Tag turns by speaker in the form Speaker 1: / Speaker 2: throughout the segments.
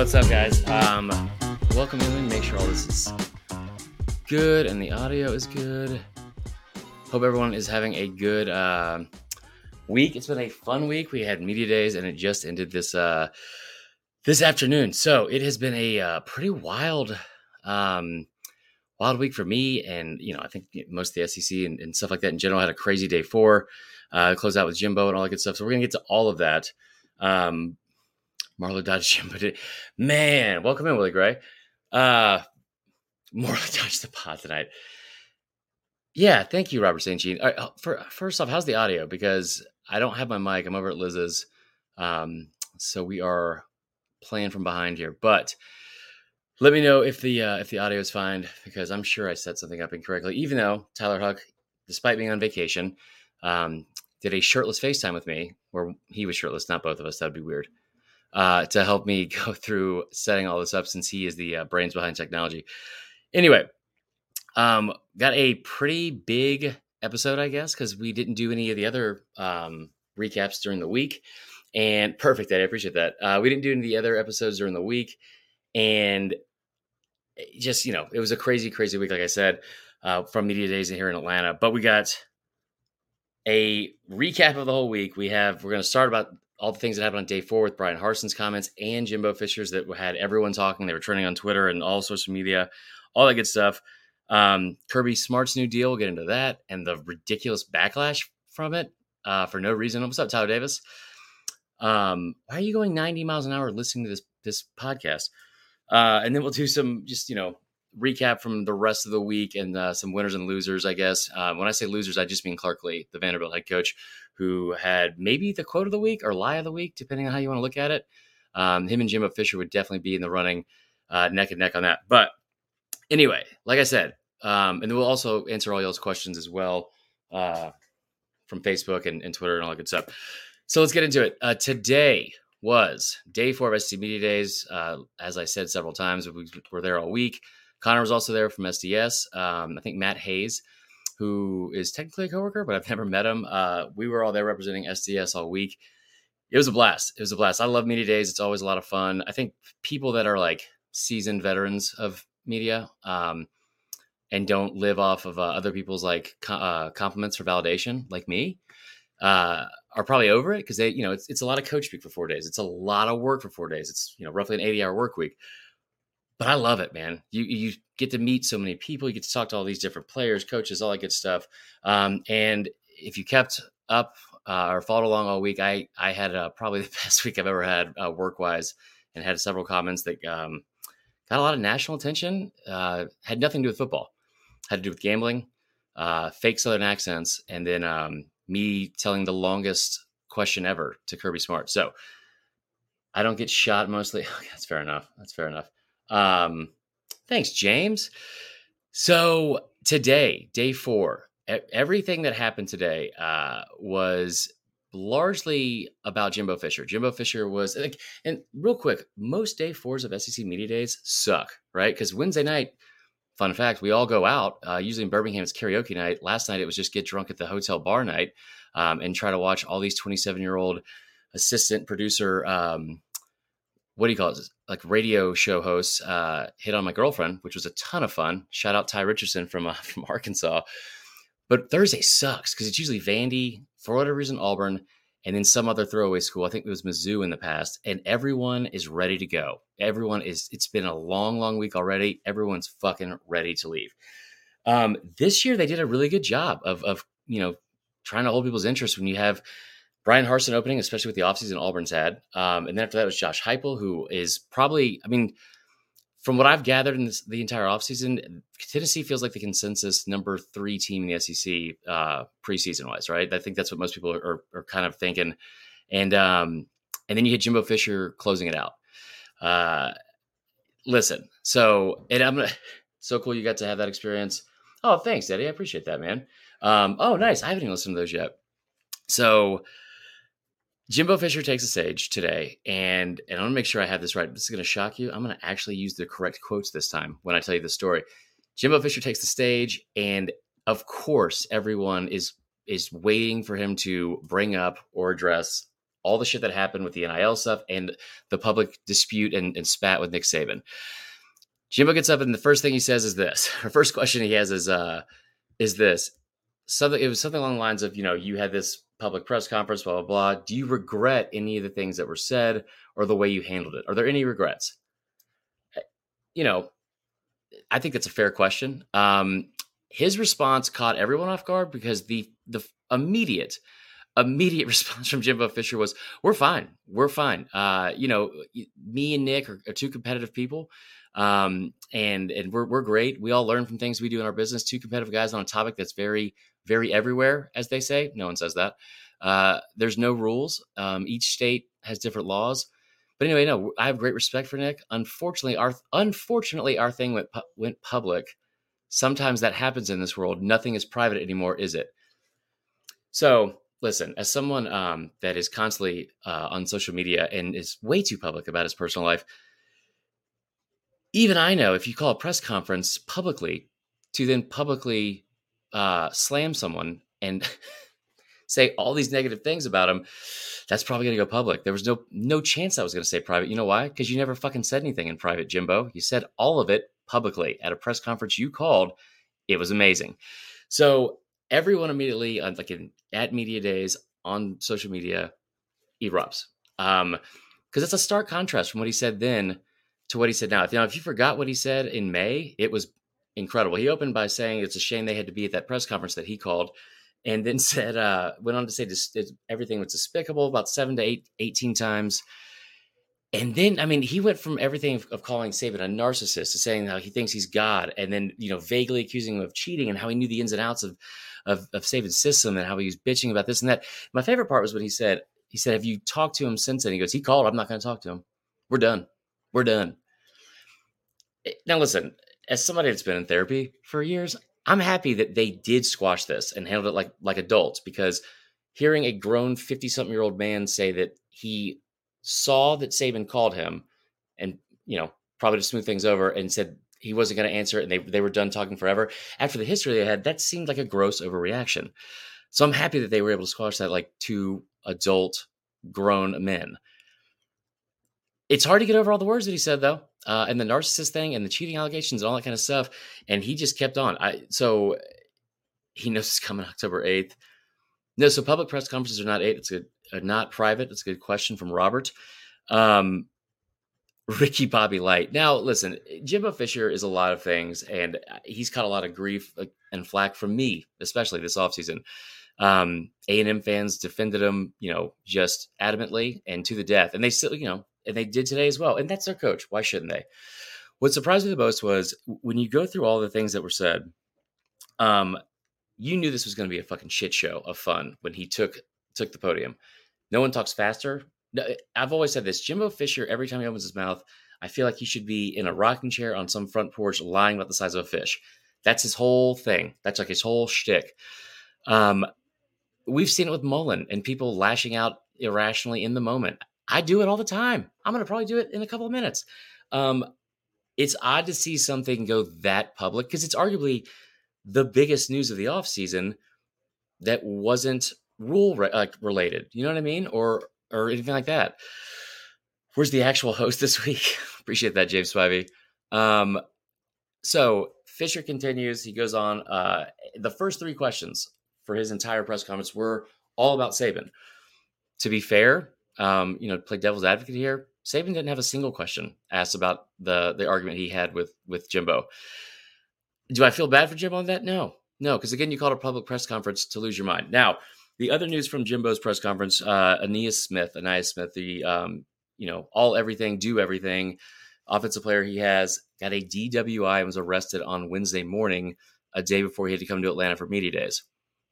Speaker 1: What's up, guys? Um, welcome in. Make sure all this is good and the audio is good. Hope everyone is having a good uh, week. It's been a fun week. We had media days, and it just ended this uh, this afternoon. So it has been a uh, pretty wild, um, wild week for me, and you know, I think most of the SEC and, and stuff like that in general had a crazy day four. Uh, close out with Jimbo and all that good stuff. So we're gonna get to all of that. Um, Marlo Dodge Jimbo did. Man, welcome in, Willie Gray. Uh, Marlo Dodge the pod tonight. Yeah, thank you, Robert St. Jean. Uh, for, first off, how's the audio? Because I don't have my mic. I'm over at Liz's. Um, so we are playing from behind here. But let me know if the uh, if the audio is fine because I'm sure I set something up incorrectly. Even though Tyler Huck, despite being on vacation, um, did a shirtless FaceTime with me, where he was shirtless, not both of us. That'd be weird. Uh, to help me go through setting all this up since he is the uh, brains behind technology. Anyway, um, got a pretty big episode, I guess, because we didn't do any of the other um, recaps during the week. And perfect. I appreciate that. Uh, we didn't do any of the other episodes during the week, and just you know, it was a crazy, crazy week, like I said, uh, from media days here in Atlanta. But we got a recap of the whole week. We have we're going to start about all the things that happened on day four with Bryan Harsin's comments and Jimbo Fisher's that had everyone talking. They were trending on Twitter and all social media, all that good stuff. Um, Kirby Smart's new deal, we'll get into that and the ridiculous backlash from it uh, for no reason. What's up, Tyler Davis? Um, why are you going 90 miles an hour listening to this this podcast? Uh, and then we'll do some just you know recap from the rest of the week and uh, some winners and losers. I guess uh, when I say losers, I just mean Clark Lea, the Vanderbilt head coach, who had maybe the quote of the week or lie of the week, depending on how you want to look at it. Um, him and Jimbo Fisher would definitely be in the running, uh, neck and neck on that. But anyway, like I said, um, and we'll also answer all y'all's questions as well uh, from Facebook and, and, Twitter and all that good stuff. So let's get into it. Uh, today was day four of SEC Media Days. Uh, as I said several times, we were there all week. Connor was also there from SDS. Um, I think Matt Hayes, who is technically a coworker, but I've never met him. Uh, we were all there representing SDS all week. It was a blast. It was a blast. I love media days. It's always a lot of fun. I think people that are like seasoned veterans of media, um, and don't live off of uh, other people's like uh, compliments for validation, like me, uh, are probably over it because they, you know, it's it's a lot of coach speak for four days. It's a lot of work for four days. It's you know roughly an eighty hour work week. But I love it, man. You you get to meet so many people. You get to talk to all these different players, coaches, all that good stuff. Um, and if you kept up uh, or followed along all week, I I had uh, probably the best week I've ever had uh, work wise, and had several comments that um, got a lot of national attention. Uh, had nothing to do with football had to do with gambling, uh, fake Southern accents, and then um, me telling the longest question ever to Kirby Smart. So I don't get shot mostly. That's fair enough. That's fair enough. Um, thanks, James. So today, day four, everything that happened today uh, was largely about Jimbo Fisher. Jimbo Fisher was like, and real quick, most day fours of SEC media days suck, right? Because Wednesday night fun fact we all go out uh, usually in birmingham karaoke night last night it was just get drunk at the hotel bar night um, and try to watch all these 27 year old assistant producer um, what do you call it like radio show hosts uh, hit on my girlfriend which was a ton of fun shout out ty richardson from uh, from arkansas but thursday sucks because it's usually vandy for whatever reason auburn and then some other throwaway school. I think it was Mizzou in the past, and everyone is ready to go. Everyone is. It's been a long, long week already. Everyone's fucking ready to leave. Um, this year they did a really good job of of you know trying to hold people's interest when you have Bryan Harsin opening, especially with the offseason Auburn's had, um, and then after that was Josh Heupel, who is probably, I mean from what I've gathered in this, the entire offseason, Tennessee feels like the consensus number three team in the SEC uh, preseason wise, right? I think that's what most people are, are kind of thinking. And um, and then you hit Jimbo Fisher closing it out. Uh, listen, so and I'm so cool you got to have that experience. Oh, thanks, Eddie. I appreciate that, man. Um, oh, nice. I haven't even listened to those yet. So Jimbo Fisher takes the stage today, and and I want to make sure I have this right. This is going to shock you. I'm going to actually use the correct quotes this time when I tell you the story. Jimbo Fisher takes the stage, and of course, everyone is is waiting for him to bring up or address all the shit that happened with the NIL stuff and the public dispute and, and spat with Nick Saban. Jimbo gets up and the first thing he says is this. Her first question he has is uh is this. Something it was something along the lines of, you know, you had this public press conference, blah, blah, blah. Do you regret any of the things that were said or the way you handled it? Are there any regrets? Eh, you know, I think that's a fair question. Um, his response caught everyone off guard because the the immediate immediate response from Jimbo Fisher was, "We're fine, we're fine." Uh, you know, me and Nick are, are two competitive people, um, and and we're we're great. We all learn from things we do in our business. Two competitive guys on a topic that's very very everywhere, as they say. No one says that. Uh, there's no rules. Um, each state has different laws. But anyway, no, I have great respect for Nick. Unfortunately, our unfortunately our thing went went public. Sometimes that happens in this world. Nothing is private anymore, is it? So listen, as someone um, that is constantly uh, on social media and is way too public about his personal life, even I know if you call a press conference publicly to then publicly uh, slam someone and say all these negative things about him, that's probably going to go public. There was no no chance I was going to say private. You know why? Because you never fucking said anything in private, Jimbo. You said all of it publicly at a press conference you called. It was amazing. So everyone immediately, uh, like in, at media days on social media, erupts. Um, because it's a stark contrast from what he said then to what he said now. Now, if you forgot what he said in May, it was incredible. He opened by saying it's a shame they had to be at that press conference that he called and then said uh, went on to say this, everything was despicable about seven to eight, 18 times. And then, I mean, he went from everything of, of calling Saban a narcissist to saying how he thinks he's God, and then you know vaguely accusing him of cheating and how he knew the ins and outs of of, of Saban's system and how he was bitching about this and that. My favorite part was when he said, "He said, have you talked to him since then?" He goes, "He called. I'm not going to talk to him. We're done. We're done." Eh, now, listen, as somebody that's been in therapy for years, I'm happy that they did squash this and handled it like like adults because hearing a grown 50 something year old man say that he saw that Saban called him and you know probably to smooth things over and said he wasn't going to answer it and they, they were done talking forever after the history they had that seemed like a gross overreaction. So i'm happy that they were able to squash that like two adult grown men. It's hard to get over all the words that he said though uh, and the narcissist thing and the cheating allegations and all that kind of stuff. And he just kept on. I so he knows it's coming October eighth. No, so public press conferences are not eight. It's a, a not private. It's a good question from Robert. Um, Ricky Bobby Light. Now, listen, Jimbo Fisher is a lot of things, and he's caught a lot of grief uh, and flack from me, especially this offseason. Um, A&M fans defended him, you know, just adamantly and to the death. And they still, you know, and they did today as well. And that's their coach. Why shouldn't they? What surprised me the most was when you go through all the things that were said. Um, you knew this was going to be a fucking shit show of fun when he took took the podium. No one talks faster. No, I've always said this: Jimbo Fisher. Every time he opens his mouth, I feel like he should be in a rocking chair on some front porch, lying about the size of a fish. That's his whole thing. That's like his whole shtick. Um, we've seen it with Mullen and people lashing out irrationally in the moment. I do it all the time. I'm going to probably do it in a couple of minutes. Um, it's odd to see something go that public because it's arguably the biggest news of the offseason that wasn't rule re- like related. You know what I mean? Or or anything like that. Where's the actual host this week? Appreciate that, James Spivey. Um, so Fisher continues. He goes on. Uh, the first three questions for his entire press conference were all about Saban. To be fair, um, you know, play devil's advocate here. Saban didn't have a single question asked about the the argument he had with with Jimbo. Do I feel bad for Jimbo on that? No, no, because again, you called a public press conference to lose your mind. Now, the other news from Jimbo's press conference, uh, Ainias Smith, Ainias Smith, the um, you know all everything, do everything, offensive player he has got a DWI and was arrested on Wednesday morning, a day before he had to come to Atlanta for media days.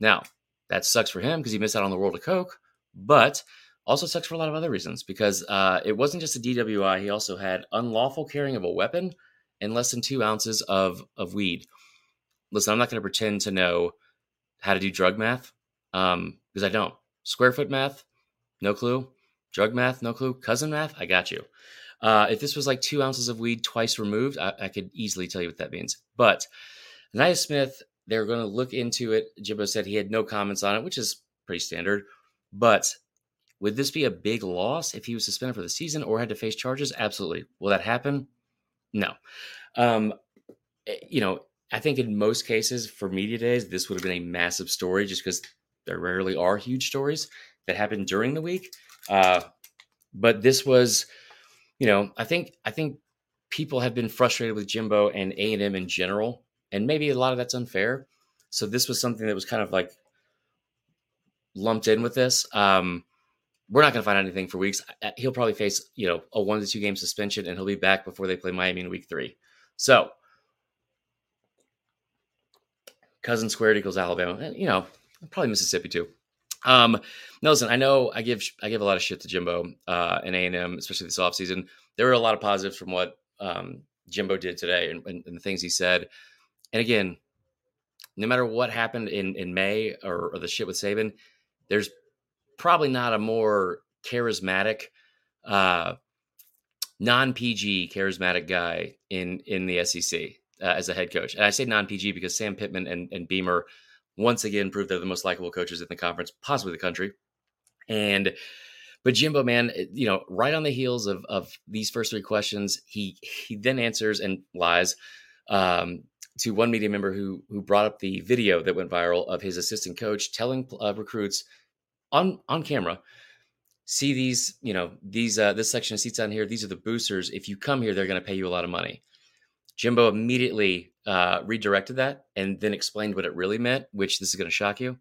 Speaker 1: Now, that sucks for him because he missed out on the World of Coke, but also sucks for a lot of other reasons because uh, it wasn't just a DWI. He also had unlawful carrying of a weapon and less than two ounces of, of weed. Listen, I'm not going to pretend to know how to do drug math um, because I don't. Square foot math, no clue. Drug math, no clue. Cousin math, I got you. Uh, if this was like two ounces of weed twice removed, I, I could easily tell you what that means. But Nia Smith, they're going to look into it. Jimbo said he had no comments on it, which is pretty standard. But Would this be a big loss if he was suspended for the season or had to face charges? Absolutely. Will that happen? No. Um, eh, you know, I think in most cases for media days, this would have been a massive story just because there rarely are huge stories that happen during the week. Uh, but this was, you know, I think I think people have been frustrated with Jimbo and A and M in general, and maybe a lot of that's unfair. So this was something that was kind of like lumped in with this. Um, we're not going to find anything for weeks. He'll probably face, you know, a one to two game suspension, and he'll be back before they play Miami in week three. So, cousin squared equals Alabama. And, You know, probably Mississippi too. Um, listen, I know I give I give a lot of shit to Jimbo uh, and A and M, especially this offseason. There were a lot of positives from what um, Jimbo did today and, and, and, the things he said. And again, no matter what happened in in May or, or the shit with Saban, there's probably not a more charismatic, uh, non PG charismatic guy in in the SEC uh, as a head coach. And I say non PG because Sam Pittman and, and Beamer once again proved they're the most likable coaches in the conference, possibly the country. And but Jimbo, man, you know, right on the heels of of these first three questions, he he then answers and lies um, to one media member who who brought up the video that went viral of his assistant coach telling uh, recruits on on camera see these you know these uh, this section of seats on here these are the boosters. If you come here they're going to pay you a lot of money. Jimbo immediately uh, redirected that and then explained what it really meant which this is going to shock you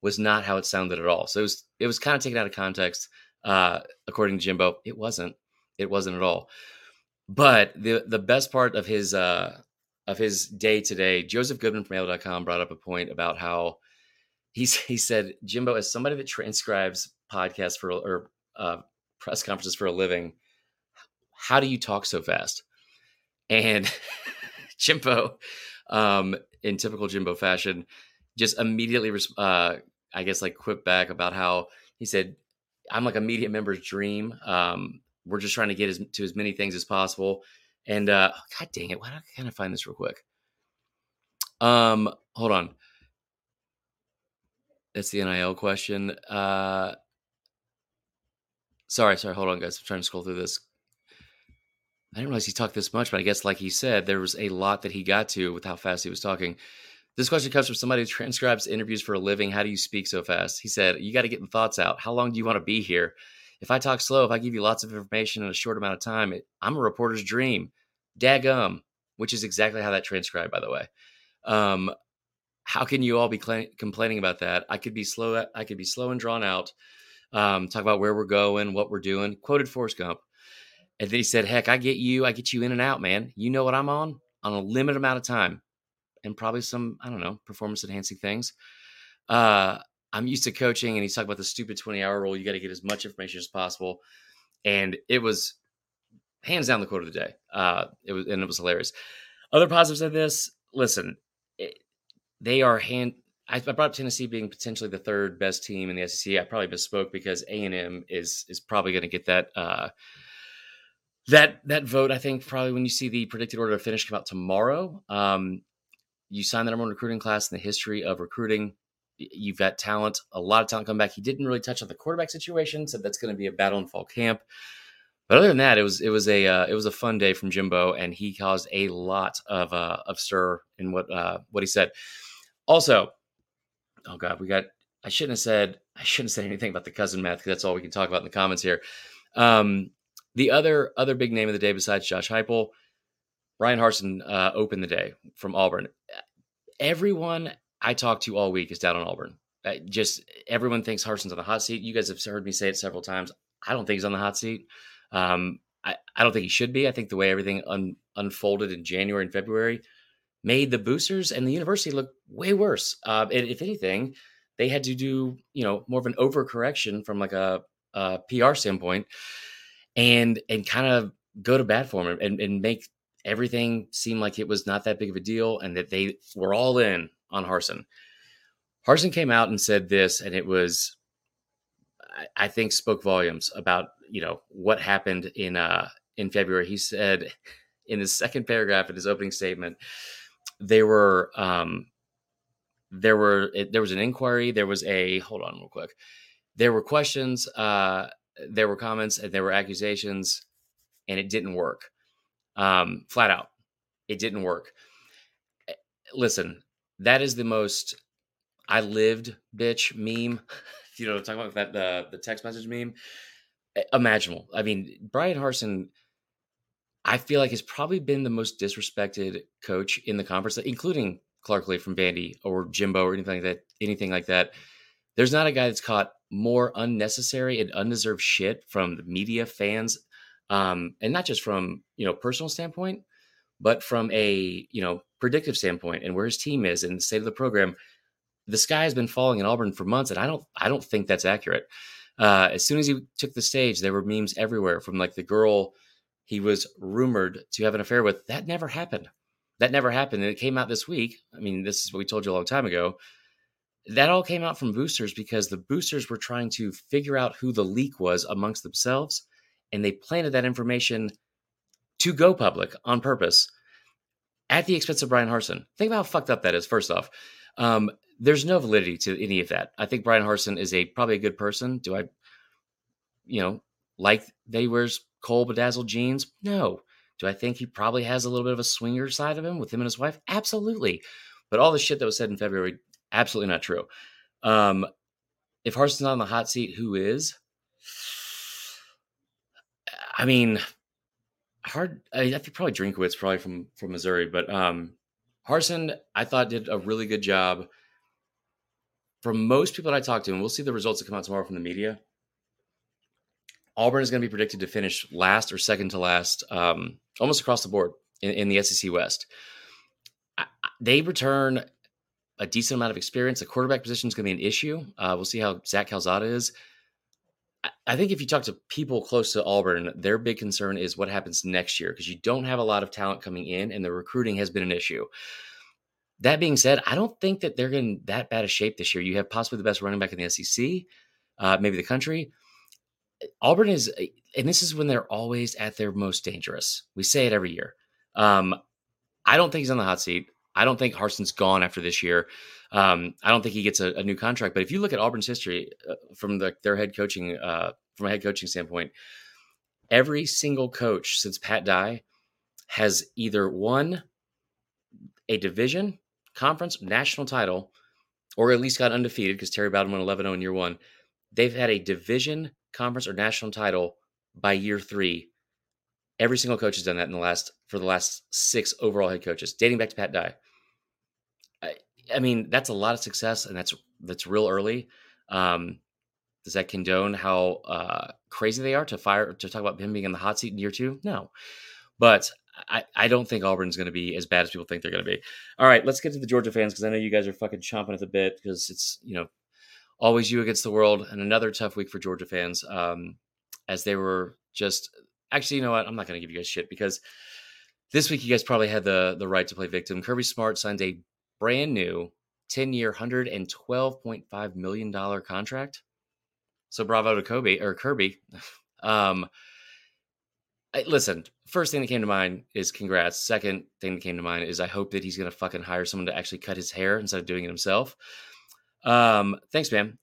Speaker 1: was not how it sounded at all. So it was it was kind of taken out of context. Uh, according to jimbo it wasn't. It wasn't at all. But the the best part of his uh of his day today joseph goodman from AL.com brought up a point about how he's he said, Jimbo, as somebody that transcribes podcasts for or uh, press conferences for a living, how do you talk so fast? And Jimbo, um, in typical Jimbo fashion, just immediately, uh, I guess, like quip back about how he said, "I'm like a media member's dream. Um, we're just trying to get as, to as many things as possible." And uh, God dang it, why don't I kind of find this real quick? Um, hold on. That's the NIL question. Uh, sorry, sorry. Hold on, guys. I'm trying to scroll through this. I didn't realize he talked this much, but I guess, like he said, there was a lot that he got to with how fast he was talking. This question comes from somebody who transcribes interviews for a living. How do you speak so fast? He said, You got to get the thoughts out. How long do you want to be here? If I talk slow, if I give you lots of information in a short amount of time, it, I'm a reporter's dream. Dagum, which is exactly how that transcribed, by the way. Um, how can you all be cl- complaining about that? I could be slow. I could be slow and drawn out. Um, talk about where we're going, what we're doing. Quoted Forrest Gump, and then he said, "Heck, I get you. I get you in and out, man. You know what I'm on on a limited amount of time, and probably some I don't know performance enhancing things. Uh, I'm used to coaching, and he's talking about the stupid 20 hour rule. You got to get as much information as possible, and it was hands down the quote of the day. Uh, it was and it was hilarious. Other positives of this, listen, they are hand. I, brought up Tennessee being potentially the third best team in the SEC. I probably misspoke because A and M is is probably going to get that uh, that that vote. I think probably when you see the predicted order of finish come out tomorrow. Um, you sign the number one recruiting class in the history of recruiting. You've got talent, a lot of talent come back. He didn't really touch on the quarterback situation, said that's going to be a battle in fall camp. But other than that, it was it was a uh, it was a fun day from Jimbo, and he caused a lot of uh, of stir in what uh, what he said. Also, oh god, we got. I shouldn't have said. I shouldn't have said anything about the cousin math because that's all we can talk about in the comments here. Um, the other other big name of the day besides Josh Heupel, Bryan Harsin uh, opened the day from Auburn. Everyone I talked to all week is down on Auburn. I just everyone thinks Harsin's on the hot seat. You guys have heard me say it several times. I don't think he's on the hot seat. Um, I, I don't think he should be. I think the way everything un, unfolded in January and February made the boosters and the university look way worse. Uh, and if anything, they had to do you know more of an overcorrection from like a, a PR standpoint, and and kind of go to bat for them and, and make everything seem like it was not that big of a deal and that they were all in on Harsin. Harsin came out and said this, and it was, I, I think, spoke volumes about you know what happened in uh in February. He said in his second paragraph in his opening statement there were um, there were there was an inquiry. There was a hold on real quick. there were questions, uh, there were comments, and there were accusations, and it didn't work. Um, flat out, it didn't work. Eh, listen, that is the most I lived bitch meme. you know, talking about that the the text message meme eh, imaginable. I mean, Bryan Harsin, I feel like has probably been the most disrespected coach in the conference, including Clark Lea from Vandy or Jimbo or anything like that. Anything like that. There's not a guy that's caught more unnecessary and undeserved shit from the media, fans, um, and not just from you know personal standpoint, but from a you know predictive standpoint and where his team is and the state of the program. The sky has been falling in Auburn for months, and I don't I don't think that's accurate. Uh, as soon as he took the stage, there were memes everywhere from like the girl he was rumored to have an affair with. That never happened. That never happened. And it came out this week. I mean, this is what we told you a long time ago. That all came out from boosters because the boosters were trying to figure out who the leak was amongst themselves. And they planted that information to go public on purpose at the expense of Bryan Harsin. Think about how fucked up that is, first off. Um, there's no validity to any of that. I think Bryan Harsin is a probably a good person. Do I, you know, like that he wears Cole bedazzled jeans? No. Do I think he probably has a little bit of a swinger side of him with him and his wife? Absolutely. But all the shit that was said in February, absolutely not true. Um, if Harsin's not on the hot seat, who is? I mean, hard. I, I think probably Drinkwitz, probably from from Missouri, but um, Harsin, I thought did a really good job. From most people that I talked to, and we'll see the results that come out tomorrow from the media. Auburn is going to be predicted to finish last or second to last, um, almost across the board in, in the SEC West. I, they return a decent amount of experience. The quarterback position is going to be an issue. Uh, we'll see how Zach Calzada is. I, I think if you talk to people close to Auburn, their big concern is what happens next year because you don't have a lot of talent coming in, and the recruiting has been an issue. That being said, I don't think that they're in that bad a shape this year. You have possibly the best running back in the SEC, uh, maybe the country. Auburn is, and this is when they're always at their most dangerous. We say it every year. Um, I don't think he's on the hot seat. I don't think Harsin's gone after this year. Um, I don't think he gets a, a, new contract. But if you look at Auburn's history uh, from the, their head coaching, uh, from a head coaching standpoint, every single coach since Pat Dye has either won a division, conference, national title, or at least got undefeated because Terry Bowden won 11 0 in year one. They've had a division, conference, or national title by year three. Every single coach has done that in the last for the last six overall head coaches, dating back to Pat Dye. I, I mean, that's a lot of success, and that's that's real early. Um, does that condone how uh, crazy they are to fire to talk about him being in the hot seat in year two? No, but I, I don't think Auburn's going to be as bad as people think they're going to be. All right, let's get to the Georgia fans because I know you guys are fucking chomping at the bit because it's you know always you against the world and another tough week for Georgia fans um, as they were just actually you know what I'm not going to give you guys shit because this week you guys probably had the the right to play victim. Kirby Smart signed a brand new 10 year, $112.5 million contract. So bravo to Kobe or Kirby. Um, I, listen, first thing that came to mind is congrats. Second thing that came to mind is I hope that he's going to fucking hire someone to actually cut his hair instead of doing it himself. Um, thanks, man.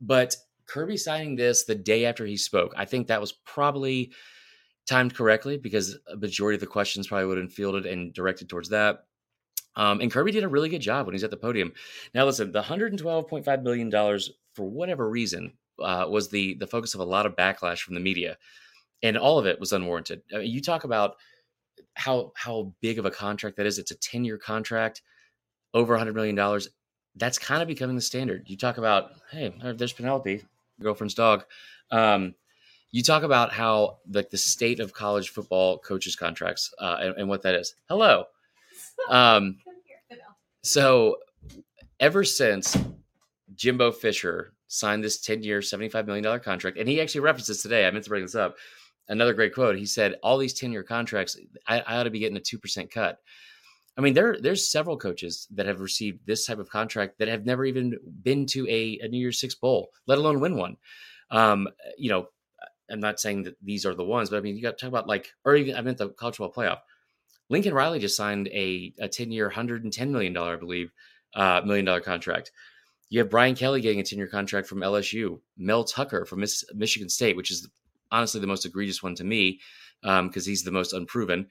Speaker 1: But Kirby signing this the day after he spoke, I think that was probably timed correctly because a majority of the questions probably would have been fielded and directed towards that. Um, and Kirby did a really good job when he's at the podium. Now, listen, the $112.5 million, for whatever reason, uh, was the, the focus of a lot of backlash from the media. And all of it was unwarranted. I mean, you talk about how how big of a contract that is. It's a 10 year contract, over $100 million. That's kind of becoming the standard. You talk about, hey, there's Penelope, girlfriend's dog. Um, you talk about how like the state of college football coaches contracts uh, and, and, what that is. Hello. Um, so ever since Jimbo Fisher signed this 10 year, $75 million contract, and he actually references today, I meant to bring this up. Another great quote. He said, All these 10 year contracts, I, I ought to be getting a 2% cut. I mean, there there's several coaches that have received this type of contract that have never even been to a, a New Year's Six bowl, let alone win one. Um, you know, I'm not saying that these are the ones, but I mean, you got to talk about like, or even I meant the college football playoff. Lincoln Riley just signed a, a 10 year, $110 million, I believe, uh, million dollar contract. You have Brian Kelly getting a 10 year contract from LSU, Mel Tucker from Miss, Michigan State, which is honestly the most egregious one to me because um, he's the most unproven.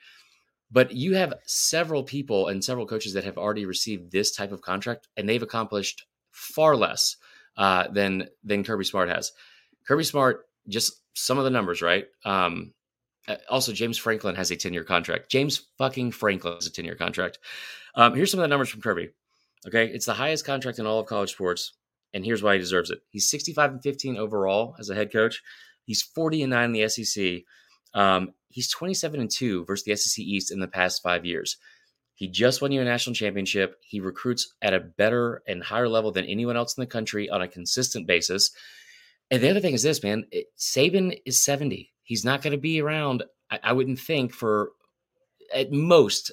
Speaker 1: But you have several people and several coaches that have already received this type of contract, and they've accomplished far less uh, than than Kirby Smart has. Kirby Smart, just some of the numbers, right? Um, uh, also, James Franklin has a 10 year contract. James fucking Franklin has a 10 year contract. Um, here's some of the numbers from Kirby. Okay. It's the highest contract in all of college sports. And here's why he deserves it. He's 65 and 15 overall as a head coach. He's 40 and 9 in the SEC. Um, he's 27 and 2 versus the SEC East in the past five years. He just won you a national championship. He recruits at a better and higher level than anyone else in the country on a consistent basis. And the other thing is this, man. It, Saban is 70. He's not going to be around, I, I, wouldn't think, for at most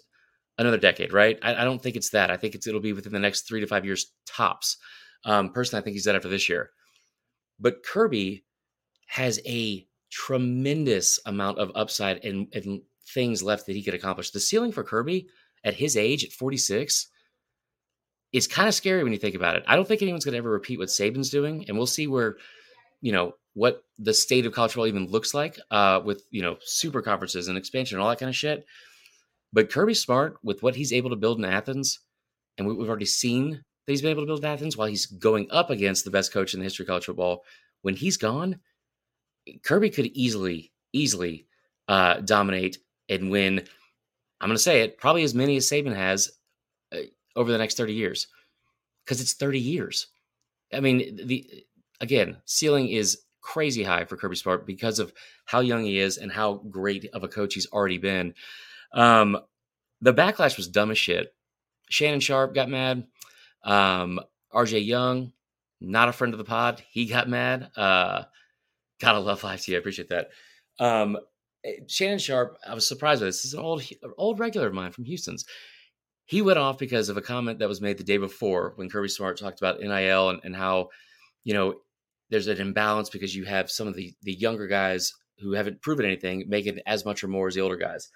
Speaker 1: another decade, right? I, I don't think it's that. I think it'll be within the next three to five years tops. Um, personally, I think he's done after this year. But Kirby has a tremendous amount of upside and, and things left that he could accomplish. The ceiling for Kirby at his age, at 46, is kind of scary when you think about it. I don't think anyone's going to ever repeat what Saban's doing, and we'll see where, you know, what the state of college football even looks like uh, with you know super conferences and expansion and all that kind of shit. But Kirby Smart, with what he's able to build in Athens, and we've already seen that he's been able to build in Athens while he's going up against the best coach in the history of college football. When he's gone, Kirby could easily, easily uh, dominate and win. I'm going to say it, probably as many as Saban has uh, over the next 30 years, because it's 30 years. I mean, the again, ceiling is crazy high for Kirby Smart because of how young he is and how great of a coach he's already been. Um, the backlash was dumb as shit. Shannon Sharpe got mad. Um, RJ Young, not a friend of the pod, he got mad. Uh, gotta love live I appreciate that. Um, eh, Shannon Sharpe, I was surprised by this. This is an old, old regular of mine from Houston's. He went off because of a comment that was made the day before when Kirby Smart talked about NIL and, and how, you know, there's an imbalance because you have some of the the younger guys who haven't proven anything making as much or more as the older guys.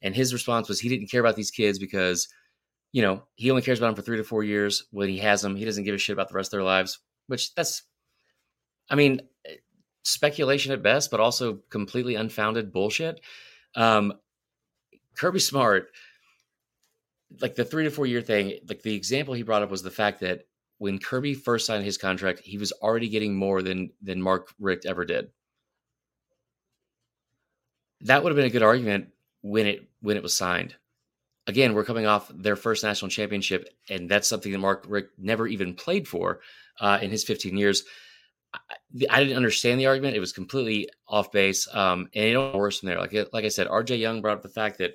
Speaker 1: And his response was he didn't care about these kids because, you know, he only cares about them for three to four years. When he has them, he doesn't give a shit about the rest of their lives. Which that's, I mean, speculation at best, but also completely unfounded bullshit. Um, Kirby Smart, like the three to four year thing, like the example he brought up was the fact that when Kirby first signed his contract, he was already getting more than than Mark Richt ever did. That would have been a good argument when it when it was signed. Again, we're coming off their first national championship, and that's something that Mark Richt never even played for uh, in his 15 years. I, didn't understand the argument; it was completely off base, um, and it don't worse from there. Like like I said, R.J. Young brought up the fact that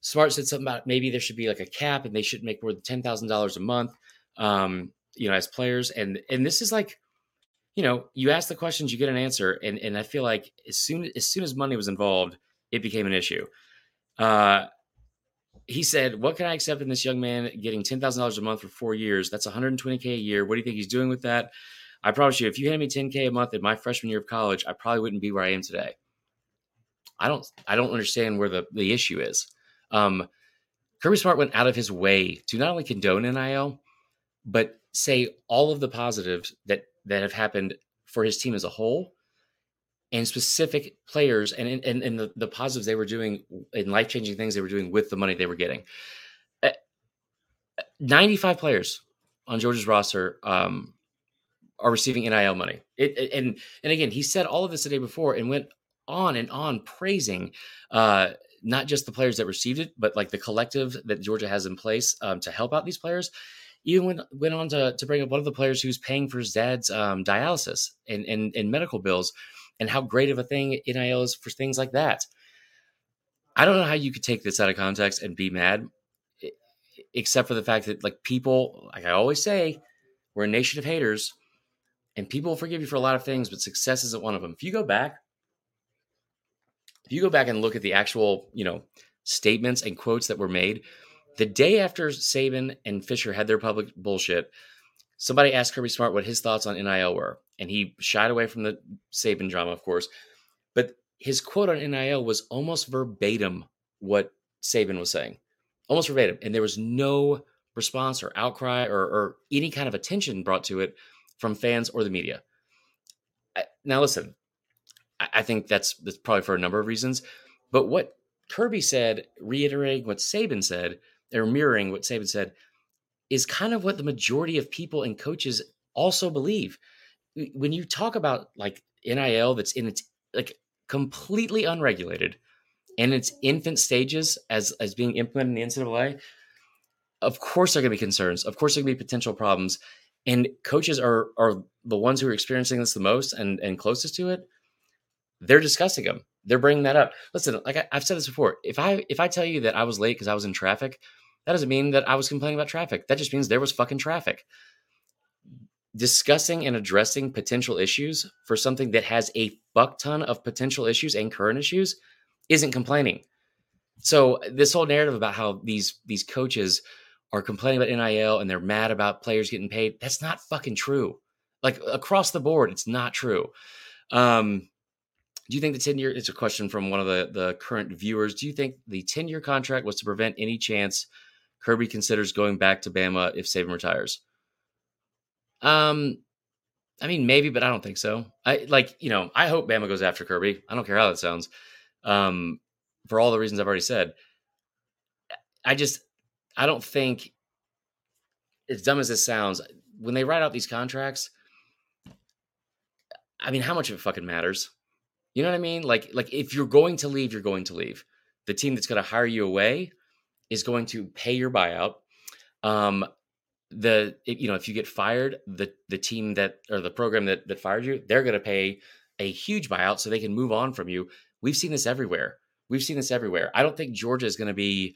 Speaker 1: Smart said something about maybe there should be like a cap, and they shouldn't make more than ten thousand dollars a month. Um, you know, as players. And and this is like, you know, you ask the questions, you get an answer. And and I feel like as soon as soon as money was involved, it became an issue. Uh he said, What can I accept in this young man getting ten thousand dollars a month for four years? That's 120k a year. What do you think he's doing with that? I promise you, if you handed me 10k a month in my freshman year of college, I probably wouldn't be where I am today. I don't I don't understand where the, the issue is. Um, Kirby Smart went out of his way to not only condone NIL, but say all of the positives that that have happened for his team as a whole and specific players and and, and the, the positives they were doing and life-changing things they were doing with the money they were getting uh, 95 players on georgia's roster um, are receiving nil money. It, it, and and again he said all of this the day before and went on and on praising uh, not just the players that received it but like the collective that georgia has in place um, to help out these players. Even went, went on to, to bring up one of the players who's paying for his dad's um, dialysis and, and, and medical bills and how great of a thing NIL is for things like that. I don't know how you could take this out of context and be mad, except for the fact that, like, people, like I always say, we're a nation of haters and people forgive you for a lot of things, but success isn't one of them. If you go back, if you go back and look at the actual, you know, statements and quotes that were made, the day after Saban and Fisher had their public bullshit, somebody asked Kirby Smart what his thoughts on NIL were, and he shied away from the Saban drama, of course. But his quote on NIL was almost verbatim what Saban was saying, almost verbatim, and there was no response or outcry or, or any kind of attention brought to it from fans or the media. Now, listen, I think that's that's probably for a number of reasons. But what Kirby said, reiterating what Saban said, or mirroring what Saban said, is kind of what the majority of people and coaches also believe. When you talk about like NIL that's in its like completely unregulated and its infant stages as as being implemented in the NCAA, of course there are going to be concerns. Of course there are going to be potential problems, and coaches are are the ones who are experiencing this the most and and closest to it. They're discussing them. They're bringing that up. Listen, like I, I've said this before. If I if I tell you that I was late because I was in traffic, that doesn't mean that I was complaining about traffic. That just means there was fucking traffic. Discussing and addressing potential issues for something that has a fuck ton of potential issues and current issues isn't complaining. So this whole narrative about how these these coaches are complaining about NIL and they're mad about players getting paid, that's not fucking true. Like across the board, it's not true. Um, do you think the 10 year it's a question from one of the the current viewers. Do you think the 10 year contract was to prevent any chance Kirby considers going back to Bama if Saban retires? Um, I mean, maybe, but I don't think so. I like, you know, I hope Bama goes after Kirby. I don't care how that sounds. Um, for all the reasons I've already said. I just, I don't think, as dumb as this sounds, when they write out these contracts, I mean, how much of it fucking matters? You know what I mean? Like, like if you're going to leave, you're going to leave. The team that's going to hire you away is going to pay your buyout. Um, the you know if you get fired, the the team that or the program that that fired you, they're going to pay a huge buyout so they can move on from you. We've seen this everywhere. We've seen this everywhere. I don't think Georgia is going to be,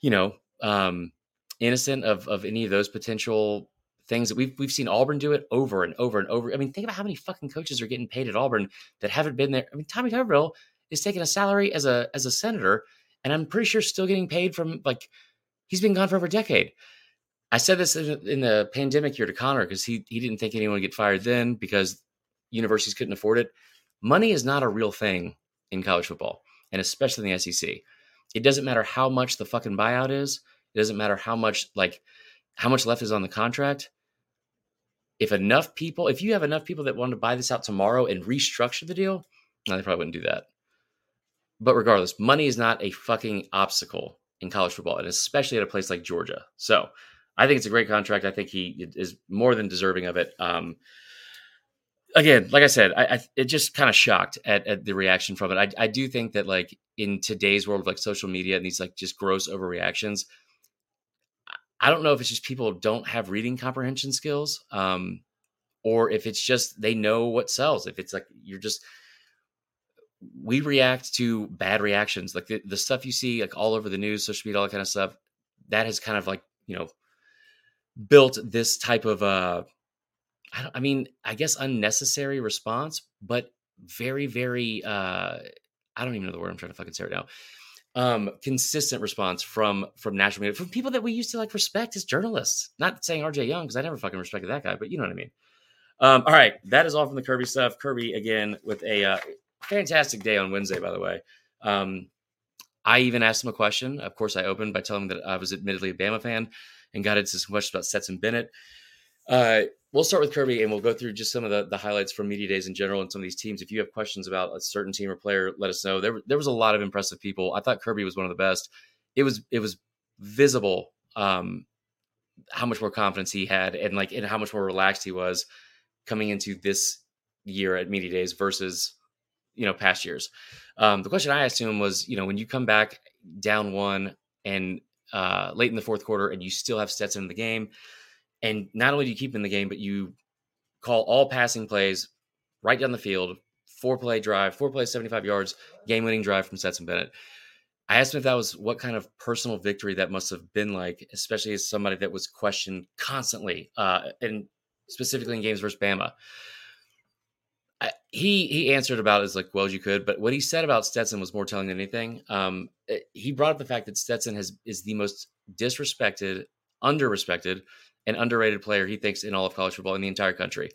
Speaker 1: you know, um, innocent of of any of those potential things that we've we've seen Auburn do it over and over and over. I mean, think about how many fucking coaches are getting paid at Auburn that haven't been there. I mean, Tommy Tuberville is taking a salary as a as a senator and I'm pretty sure still getting paid from like he's been gone for over a decade. I said this in, the pandemic year to Connor because he he didn't think anyone would get fired then because universities couldn't afford it. Money is not a real thing in college football, and especially in the SEC. It doesn't matter how much the fucking buyout is. It doesn't matter how much like how much left is on the contract. If enough people, if you have enough people that want to buy this out tomorrow and restructure the deal, no, they probably wouldn't do that. But regardless, money is not a fucking obstacle in college football, and especially at a place like Georgia. So I think it's a great contract. I think he is more than deserving of it. Um, again, like I said, I, I it just kind of shocked at, at, the reaction from it. I, I do think that like in today's world of like social media and these like just gross overreactions, I don't know if it's just people don't have reading comprehension skills, um, or if it's just they know what sells. If it's like you're just we react to bad reactions like the, the stuff you see like all over the news social media all that kind of stuff that has kind of like you know built this type of uh I, I mean i guess unnecessary response but very very uh i don't even know the word i'm trying to fucking say right now um consistent response from from national media from people that we used to like respect as journalists not saying rj young because i never fucking respected that guy but you know what i mean um, all right, that is all from the Kirby stuff. Kirby again with a uh, fantastic day on Wednesday, by the way. Um, I even asked him a question. Of course, I opened by telling him that I was admittedly a Bama fan and got into some questions about Stetson Bennett. Uh, we'll start with Kirby and we'll go through just some of the, the highlights from media days in general and some of these teams. If you have questions about a certain team or player, let us know. There, there was a lot of impressive people. I thought Kirby was one of the best. It was it was visible um, how much more confidence he had and like and how much more relaxed he was coming into this year at media days versus you know past years. Um, the question I asked him was, you know, when you come back down one and uh, late in the fourth quarter, and you still have Stetson in the game, and not only do you keep in the game, but you call all passing plays right down the field, four play drive, four seventy five yards, game winning drive from Stetson Bennett. I asked him if that was what kind of personal victory that must have been like, especially as somebody that was questioned constantly, uh, and specifically in games versus Bama he he answered about as like well as you could, but what he said about Stetson was more telling than anything. Um, eh, he brought up the fact that Stetson has is the most disrespected, underrespected, and underrated player he thinks in all of college football in the entire country,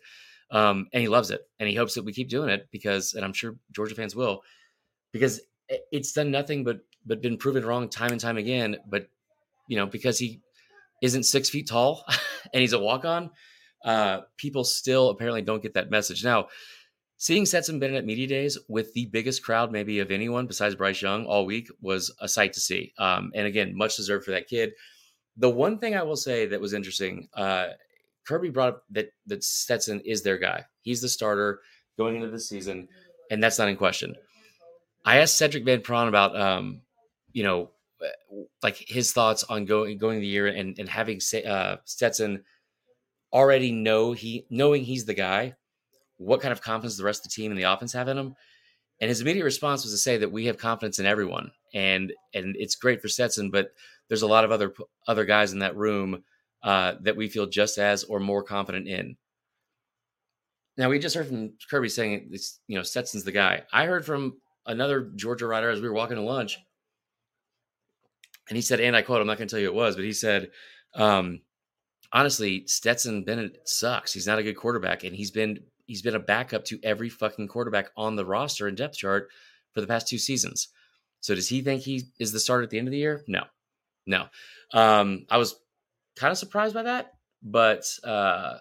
Speaker 1: um, and he loves it, and he hopes that we keep doing it because, and I'm sure Georgia fans will, because it's done nothing but but been proven wrong time and time again. But you know because he isn't six feet tall and he's a walk on, uh, people still apparently don't get that message. Now, seeing Stetson Bennett at Media Days with the biggest crowd, maybe of anyone besides Bryce Young, all week was a sight to see. Um, and again, much deserved for that kid. The one thing I will say that was interesting, uh, Kirby brought up that that Stetson is their guy. He's the starter going into the season, and that's not in question. I asked Sedrick Van Pran about, um, you know, like his thoughts on going going the year and, and having uh, Stetson already know he knowing he's the guy. What kind of confidence the rest of the team and the offense have in him? And his immediate response was to say that we have confidence in everyone, and and it's great for Stetson, but there's a lot of other other guys in that room uh, that we feel just as or more confident in. Now we just heard from Kirby saying it's you know Stetson's the guy. I heard from another Georgia writer as we were walking to lunch, and he said, and I quote, I'm not going to tell you it was, but he said, um, honestly, Stetson Bennett sucks. He's not a good quarterback, and he's been he's been a backup to every fucking quarterback on the roster and depth chart for the past two seasons. So does he think he is the starter at the end of the year? No, no. Um, I was kind of surprised by that, but uh,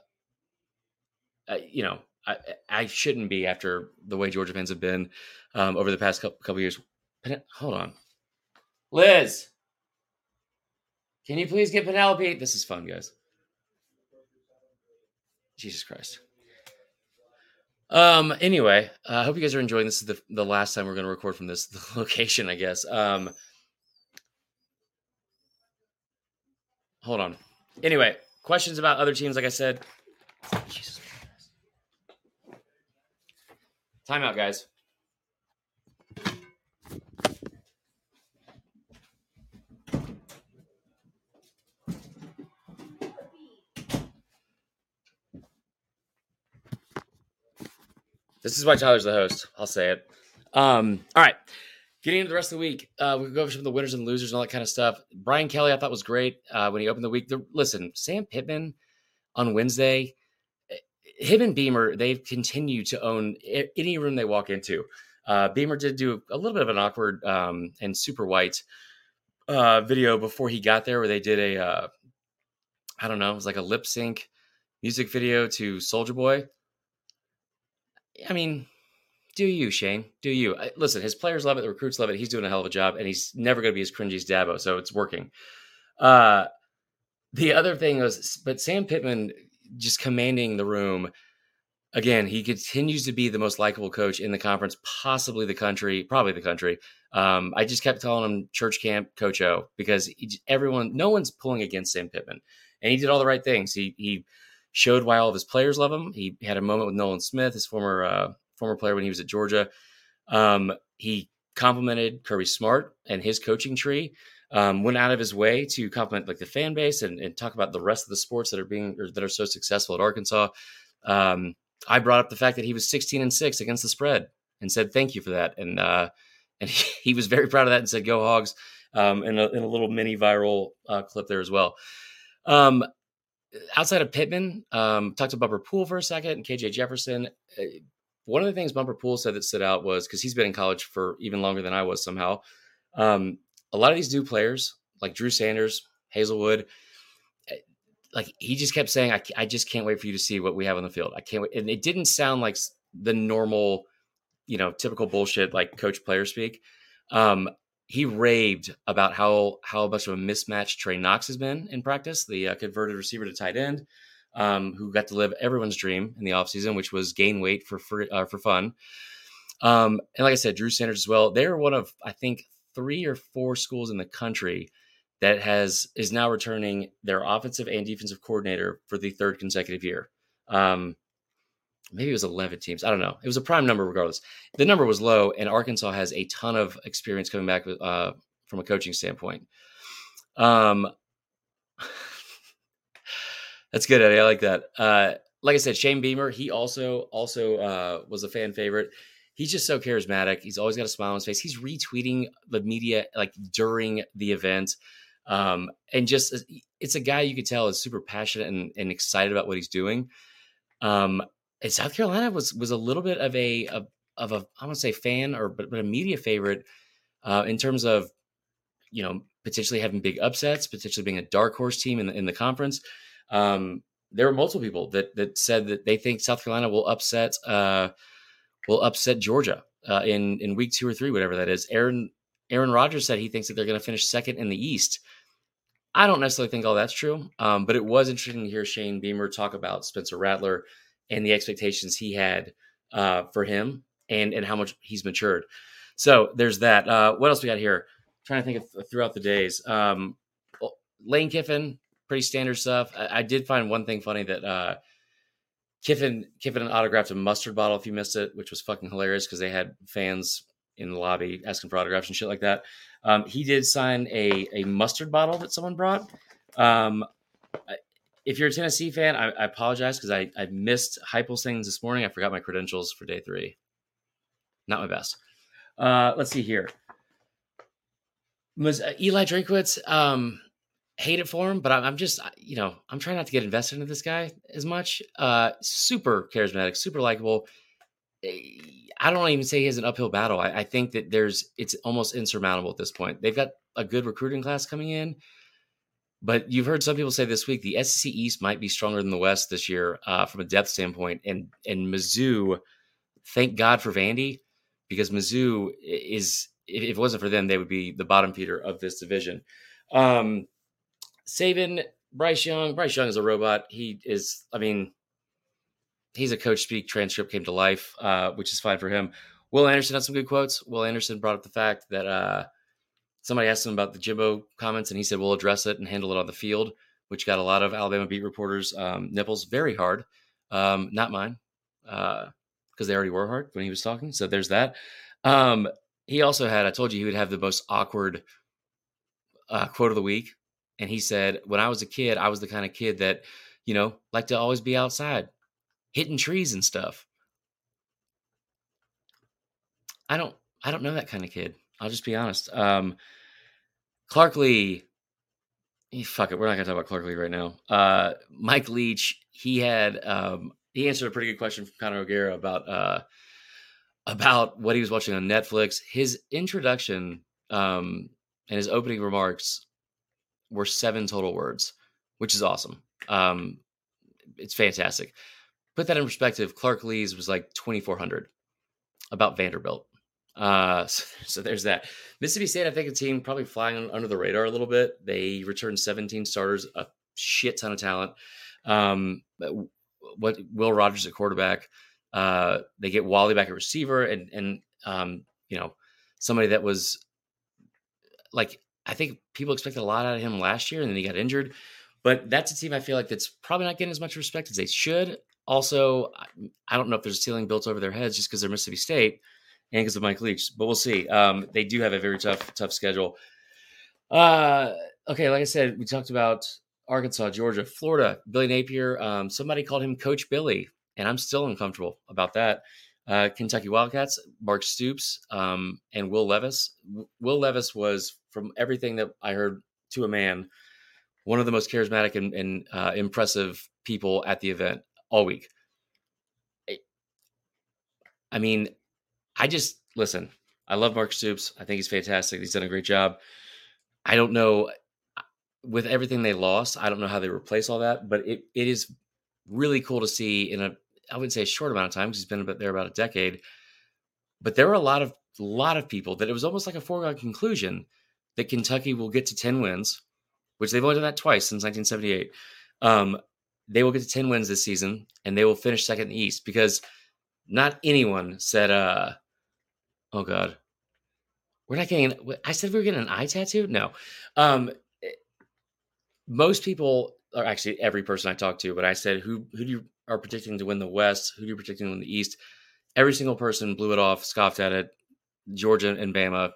Speaker 1: I, you know, I, I shouldn't be after the way Georgia fans have been um, over the past couple, couple years. Hold on, Liz. Can you please get Penelope? This is fun, guys. Jesus Christ. Um. Anyway, uh, I hope you guys are enjoying. This is the the last time we're going to record from this location, I guess. Um. Hold on. Anyway, questions about other teams? Like I said, Jesus. Timeout, guys. This is why Tyler's the host. I'll say it. Um, all right. Getting into the rest of the week, uh, we go over some of the winners and losers and all that kind of stuff. Brian Kelly, I thought was great uh, when he opened the week. The, listen, Sam Pittman on Wednesday, eh, him and Beamer, they've continued to own any room they walk into. Uh, Beamer did do a little bit of an awkward um, and super white uh, video before he got there, where they did a, uh, I don't know, it was like a lip sync music video to Soulja Boy. I mean, do you, Shane? Do you? Listen, his players love it, the recruits love it. He's doing a hell of a job, and he's never going to be as cringy as Dabo, so it's working. Uh, the other thing was, but Sam Pittman just commanding the room. Again, he continues to be the most likable coach in the conference, possibly the country, probably the country. Um, I just kept calling him Church Camp Coach O because he, everyone, no one's pulling against Sam Pittman, and he did all the right things. He he showed why all of his players love him. He had a moment with Nolan Smith, his former uh, former player when he was at Georgia. Um, he complimented Kirby Smart and his coaching tree. Um, went out of his way to compliment like the fan base and, and, talk about the rest of the sports that are being that are so successful at Arkansas. Um, I brought up the fact that he was 16 and six against the spread and said thank you for that. And uh, and he, he, was very proud of that and said go Hogs um, in, a, in a little mini viral uh, clip there as well. Um, outside of Pittman, um, talked to Bumper Pool for a second and KJ Jefferson. One of the things Bumper Pool said that stood out was because he's been in college for even longer than I was somehow. Um, a lot of these new players, like Drew Sanders, Haselwood, eh, like he just kept saying, I, I just can't wait for you to see what we have on the field. I can't wait. And it didn't sound like the normal, you know, typical bullshit like coach player speak. Um, he raved about how how much of a mismatch Trey Knox has been in practice, the uh, converted receiver to tight end um, who got to live everyone's dream in the offseason, which was gain weight for free, uh, for fun. Um, and like I said, Drew Sanders as well. They're one of I think three or four schools in the country that has is now returning their offensive and defensive coordinator for the third consecutive year. Um, maybe it was 11 teams. I don't know. It was a prime number regardless. The number was low, and Arkansas has a ton of experience coming back uh, from a coaching standpoint. Um, that's good, Eddie. I like that. Uh, like I said, Shane Beamer, he also also uh, was a fan favorite. He's just so charismatic. He's always got a smile on his face. He's retweeting the media like during the event. Um, and just uh, it's a guy you could tell is super passionate and, and excited about what he's doing. Um, and South Carolina was was a little bit of a of, a I want to say fan or but, but a media favorite uh, in terms of you know potentially having big upsets, potentially being a dark horse team in the, in the conference. Um, there were multiple people that that said that they think South Carolina will upset uh, will upset Georgia uh, in in week two or three, whatever that is. Aaron Aaron Rodgers said he thinks that they're going to finish second in the East. I don't necessarily think all that's true, um, but it was interesting to hear Shane Beamer talk about Spencer Rattler and the expectations he had uh, for him and and how much he's matured. So there's that. Uh, what else we got here? Trying to think of throughout the days. Um, Lane Kiffin, pretty standard stuff. I, I, did find one thing funny that uh, Kiffin Kiffin autographed a mustard bottle if you missed it, which was fucking hilarious because they had fans in the lobby asking for autographs and shit like that. Um, he did sign a a mustard bottle that someone brought. Um, if you're a Tennessee fan, I, I apologize because I, I missed Heupel's things this morning. I forgot my credentials for day three. Not my best. Uh, let's see here. Was uh, Eli Drinkwitz? Um, hate it for him, but I'm, just, you know, I'm trying not to get invested into this guy as much. Uh, super charismatic, super likable. Eh, I don't even say he has an uphill battle. I, I think that there's, it's almost insurmountable at this point. They've got a good recruiting class coming in. But you've heard some people say this week the SEC East might be stronger than the West this year uh, from a depth standpoint, and and Mizzou, thank God for Vandy, because Mizzou is if it wasn't for them, they would be the bottom feeder of this division. Um, Saban, Bryce Young, Bryce Young is a robot. He is, I mean, he's a coach speak transcript came to life, uh, which is fine for him. Will Anderson had some good quotes. Will Anderson brought up the fact that uh, somebody asked him about the Jimbo comments, and he said, "We'll address it and handle it on the field," which got a lot of Alabama beat reporters um, nipples very hard. Um, not mine, because uh, they already were hard when he was talking. So there's that. Um, he also had. I told you he would have the most awkward uh, quote of the week, and he said, "When I was a kid, I was the kind of kid that, you know, liked to always be outside, hitting trees and stuff." I don't. I don't know that kind of kid. I'll just be honest. Um, Clark Lea, eh, fuck it, we're not gonna talk about Clark Lea right now. Uh, Mike Leach, he had um, he answered a pretty good question from Connor O'Gara about uh, about what he was watching on Netflix. His introduction um, and his opening remarks were seven total words, which is awesome. Um, it's fantastic. Put that in perspective. Clark Lea's was like twenty four hundred about Vanderbilt. Uh, so, so, there's that. Mississippi State, I think a team probably flying under the radar a little bit. They returned 17 starters, a shit ton of talent. Um, what Will Rogers at quarterback. Uh, they get Walley back at receiver, and and um, you know somebody that was like I think people expected a lot out of him last year, and then he got injured. But that's a team I feel like that's probably not getting as much respect as they should. Also, I don't know if there's a ceiling built over their heads just because they're Mississippi State and because of Mike Leach. But we'll see. Um, they do have a very tough, tough schedule. Uh, okay, like I said, we talked about Arkansas, Georgia, Florida. Billy Napier. Um, somebody called him Coach Billy, and I'm still uncomfortable about that. Uh, Kentucky Wildcats, Mark Stoops, um, and Will Levis. Will Levis was, from everything that I heard to a man, one of the most charismatic and, and uh, impressive people at the event all week. I mean, I just listen. I love Mark Stoops. I think he's fantastic. He's done a great job. I don't know with everything they lost. I don't know how they replace all that, but it, it is really cool to see in a I wouldn't say a short amount of time because he's been there about a decade. But there were a lot of a lot of people that it was almost like a foregone conclusion that Kentucky will get to ten wins, which they've only done that twice since 1978. Um, they will get to ten wins this season, and they will finish second in the East because not anyone said uh, Oh God, we're not getting. I said we were getting an eye tattoo. No, um, most people, or actually every person I talked to, but I said who who do you are predicting to win the West? Who do you predicting to win the East? Every single person blew it off, scoffed at it. Georgia and Bama.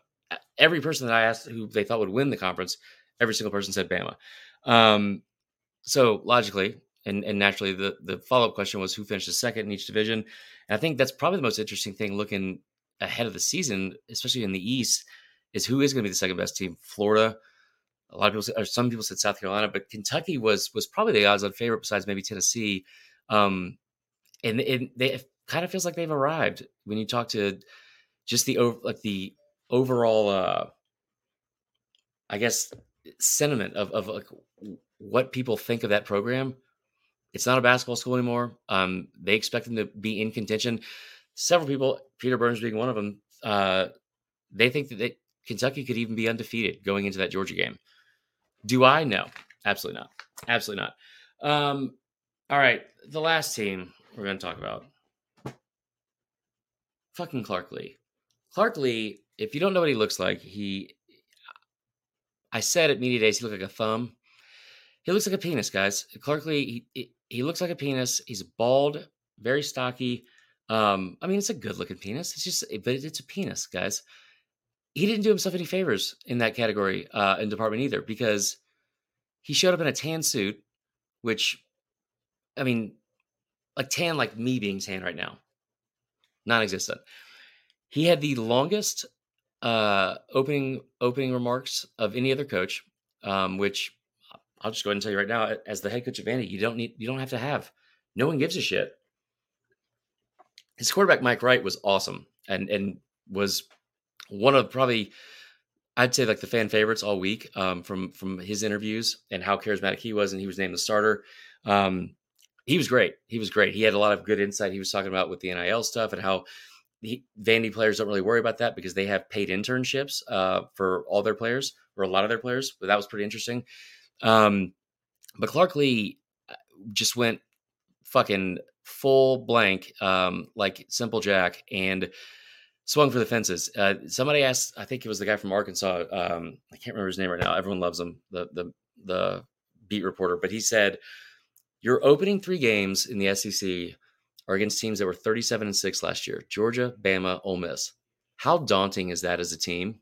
Speaker 1: Every person that I asked who they thought would win the conference, every single person said Bama. Um, so logically and, and naturally, the the follow up question was who finishes second in each division. And I think that's probably the most interesting thing looking ahead of the season, especially in the East, is who is going to be the second best team. Florida, a lot of people, or some people said South Carolina, but Kentucky was was probably the odds-on favorite besides maybe Tennessee. Um, and it, they kind of feels like they've arrived when you talk to just the like the overall. Uh, I guess, sentiment of of like what people think of that program. It's not a basketball school anymore. Um, they expect them to be in contention. Several people, Peter Burns being one of them, uh, they think that they, Kentucky could even be undefeated going into that Georgia game. Do I? know absolutely not. Absolutely not. Um, all right, the last team we're going to talk about. Fucking Clark Lea. Clark Lea, if you don't know what he looks like, he. I said at media days he looked like a thumb. He looks like a penis, guys. Clark Lea, he, he looks like a penis. He's bald, very stocky. Um, I mean, it's a good looking penis. It's just, but it's a penis, guys. He didn't do himself any favors in that category uh, in department either because he showed up in a tan suit, which, I mean, like tan, like me being tan right now, non-existent. He had the longest uh, opening opening remarks of any other coach, um, which I'll just go ahead and tell you right now, as the head coach of Vandy, you don't need you don't have to have. No one gives a shit. His quarterback Mike Wright was awesome and and was one of probably I'd say like the fan favorites all week um, from from his interviews and how charismatic he was, and he was named the starter. Um, he was great. He was great. He had a lot of good insight. He was talking about with the NIL stuff and how he, Vandy players don't really worry about that because they have paid internships uh, for all their players or a lot of their players. But that was pretty interesting. Um, but Clark Lea uh, just went fucking full blank, um, like Simple Jack, and swung for the fences. Uh, somebody asked, I think it was the guy from Arkansas. Um, I can't remember his name right now. Everyone loves him, the the the beat reporter. But he said, "Your opening three games in the SEC are against teams that were 37 and six last year: Georgia, Bama, Ole Miss. How daunting is that as a team?"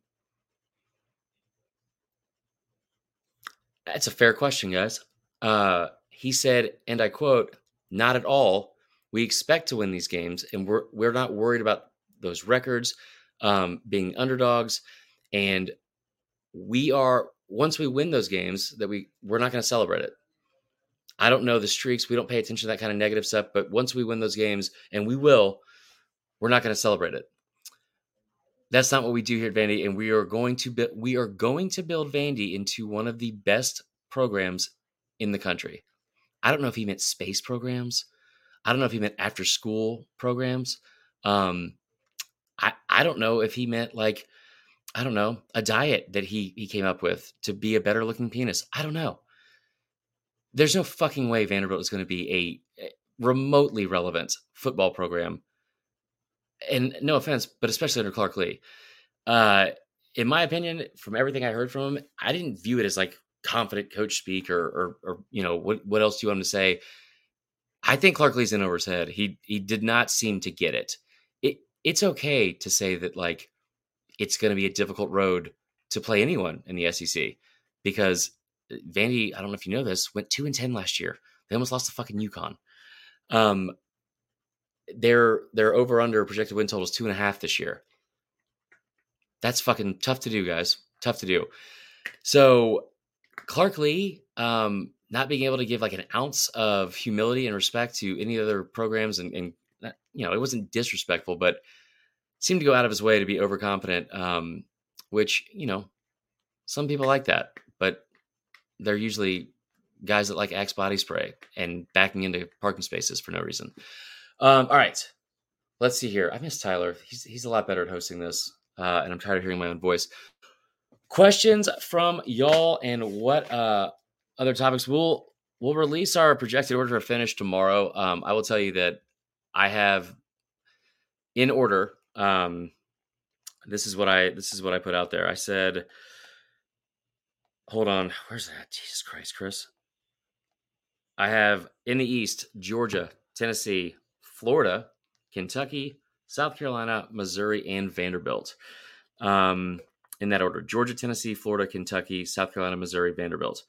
Speaker 1: That's a fair question, guys. Uh, he said, and I quote, "Not at all. We expect to win these games, and we're we're not worried about those records, um, being underdogs, and we are once we win those games that we we're not going to celebrate it. I don't know the streaks. We don't pay attention to that kind of negative stuff. But once we win those games, and we will, we're not going to celebrate it. That's not what we do here at Vandy, and we are going to be, we are going to build Vandy into one of the best programs in the country. I don't know if he meant space programs. I don't know if he meant after school programs. Um, I, I don't know if he meant like, I don't know, a diet that he he came up with to be a better looking penis. I don't know. There's no fucking way Vanderbilt is going to be a, remotely relevant football program. And no offense, but especially under Clark Lea. Uh, in my opinion, from everything I heard from him, I didn't view it as like confident coach speak or, or, or you know, what, what else do you want him to say? I think Clark Lea's in over his head. He he did not seem to get it it it's okay to say that like it's going to be a difficult road to play anyone in the SEC because Vandy, I don't know if you know this, went two and ten last year. They almost lost to fucking UConn. Um, their their over under projected win total is two and a half this year. That's fucking tough to do, guys. Tough to do. So Clark Lea, um, not being able to give like an ounce of humility and respect to any other programs and, and you know, it wasn't disrespectful, but seemed to go out of his way to be overconfident, um, which, you know, some people like that, but they're usually guys that like Axe body spray and backing into parking spaces for no reason. Um, all right. Let's see here. I miss Tyler. He's, he's a lot better at hosting this, uh, and I'm tired of hearing my own voice. Questions from y'all and what uh, other topics? We'll we'll release our projected order of finish tomorrow. Um, I will tell you that I have in order. Um, this is what I this is what I put out there. I said, hold on, where's that? Jesus Christ, Chris. I have in the East Georgia, Tennessee, Florida, Kentucky, South Carolina, Missouri, and Vanderbilt. Um, in that order: Georgia, Tennessee, Florida, Kentucky, South Carolina, Missouri, Vanderbilt.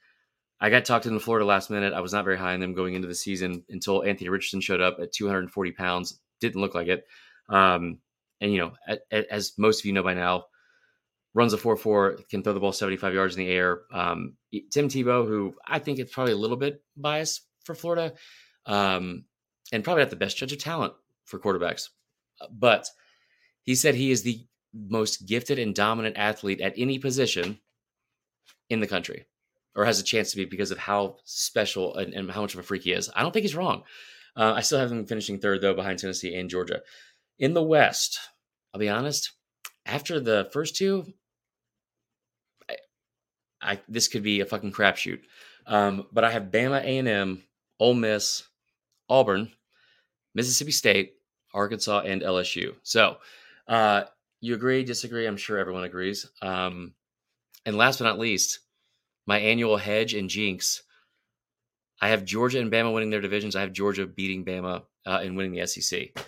Speaker 1: I got talked into Florida last minute. I was not very high on them going into the season until Anthony Richardson showed up at 240 pounds. Didn't look like it. Um, and, you know, as most of you know by now, runs a 4 4, can throw the ball 75 yards in the air. Um, Tim Tebow, who I think is probably a little bit biased for Florida, um, and probably not the best judge of talent for quarterbacks. But he said he is the most gifted and dominant athlete at any position in the country, or has a chance to be because of how special and, and how much of a freak he is. I don't think he's wrong. Uh, I still have him finishing third though, behind Tennessee and Georgia. In the West, I'll be honest. After the first two, I this could be a fucking crapshoot. Um, but I have Bama, A and M, Ole Miss, Auburn, Mississippi State, Arkansas, and LSU. So, uh, you agree, disagree? I'm sure everyone agrees. Um, and last but not least, my annual hedge and jinx. I have Georgia and Bama winning their divisions. I have Georgia beating Bama uh, and winning the SEC.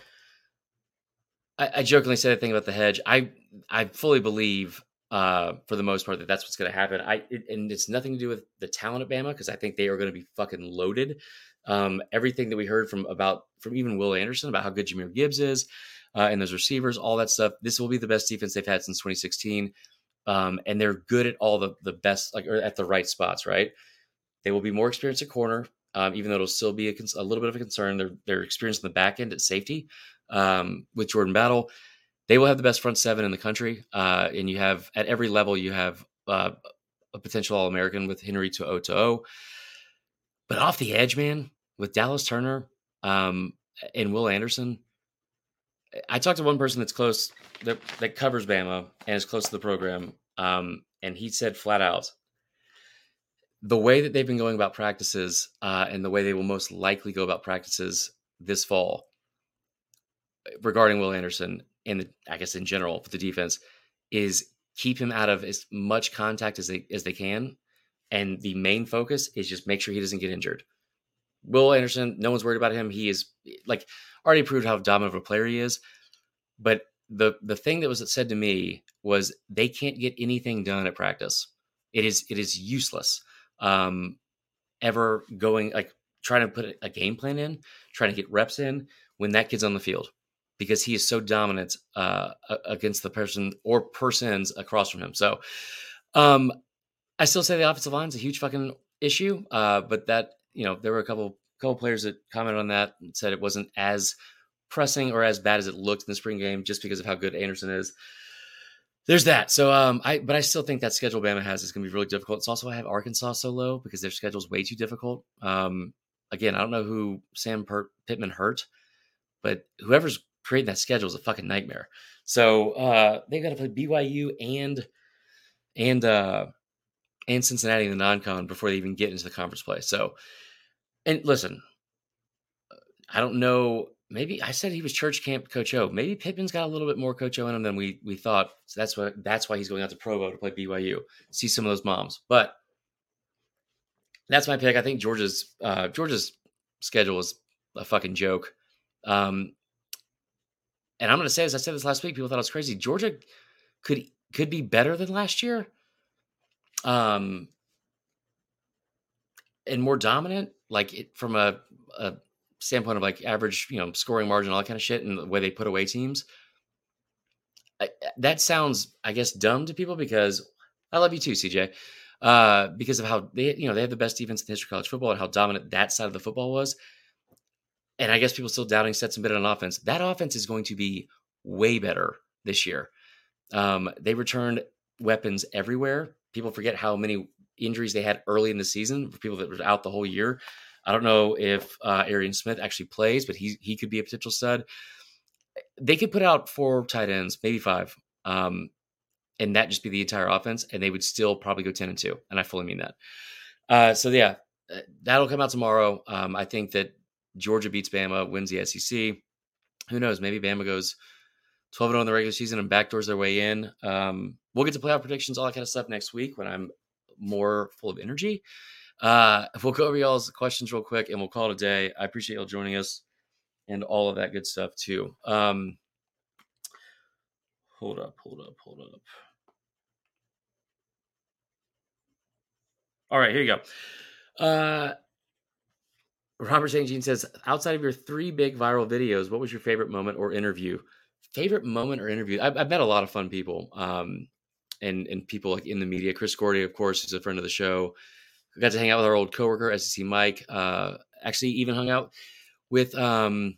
Speaker 1: I, I jokingly said a thing about the hedge. I I fully believe, uh, for the most part, that that's what's going to happen. I it, and it's nothing to do with the talent at Bama because I think they are going to be fucking loaded. Um, everything that we heard from about from even Will Anderson about how good Jahmyr Gibbs is uh, and those receivers, all that stuff. This will be the best defense they've had since 2016, um, and they're good at all the the best like or at the right spots. Right, they will be more experienced at corner, um, even though it'll still be a, a, little bit of a concern. They're they're experienced in the back end at safety um, with Jordan Battle. They will have the best front seven in the country, uh, and you have at every level you have uh, a potential All American with Henry To'oTo'o. but off the edge, man, with Dallas Turner um, and Will Anderson, I talked to one person that's close that, that covers Bama and is close to the program, um, and he said flat out, the way that they've been going about practices uh, and the way they will most likely go about practices this fall regarding Will Anderson and I guess in general for the defense is keep him out of as much contact as they as they can and the main focus is just make sure he doesn't get injured. Will Anderson, no one's worried about him. He is like already proved how dominant of a player he is. But the the thing that was said to me was they can't get anything done at practice. It is it is useless. Um, ever going like trying to put a game plan in, trying to get reps in when that kid's on the field because he is so dominant uh, against the person or persons across from him. So um, I still say the offensive line is a huge fucking issue. Uh, but that you know there were a couple couple players that commented on that and said it wasn't as pressing or as bad as it looked in the spring game just because of how good Anderson is. There's that. So um I but I still think that schedule Bama has is gonna be really difficult. It's also I have Arkansas so low because their schedule is way too difficult. Um again, I don't know who Sam Pittman hurt, but whoever's creating that schedule is a fucking nightmare. So uh they gotta play BYU and and uh and Cincinnati in the non-con before they even get into the conference play. So, and listen, I don't know. Maybe I said he was church camp Coach O. Maybe Pittman's got a little bit more Coach O in him than we we thought. So that's why that's why he's going out to Provo to play BYU. See some of those moms, but that's my pick. I think Georgia's uh, Georgia's schedule is a fucking joke. Um, and I'm going to say, as I said this last week, people thought I was crazy. Georgia could could be better than last year um, and more dominant, like it, from a, a standpoint of like average, you know, scoring margin, all that kind of shit, and the way they put away teams. I, that sounds, I guess, dumb to people because I love you too, CJ. Uh, because of how they, you know, they have the best defense in the history of college football and how dominant that side of the football was. And I guess people still doubting Stetson Bennett on offense. That offense is going to be way better this year. Um, they returned weapons everywhere people forget how many injuries they had early in the season for people that were out the whole year. I don't know if uh, Arian Smith actually plays, but he he could be a potential stud. They could put out four tight ends, maybe five, um, and that just be the entire offense, and they would still probably go ten and two. And I fully mean that. Uh, so yeah, uh, that'll come out tomorrow. Um, I think that Georgia beats Bama, wins the SEC. Who knows? Maybe Bama goes 12 0 in the regular season and backdoors their way in. Um, we'll get to playoff predictions, all that kind of stuff next week when I'm more full of energy. Uh, we'll go over y'all's questions real quick and we'll call it a day. I appreciate y'all joining us and all of that good stuff too. Um, hold up, hold up, hold up. All right, here you go. Uh, Robert St. Jean says, outside of your three big viral videos, what was your favorite moment or interview? Favorite moment or interview? I've, I've met a lot of fun people. Um, and and people like in the media. Chris Gordy, of course, is a friend of the show. Got to hang out with our old coworker, SEC Mike. Uh, actually, even hung out with um,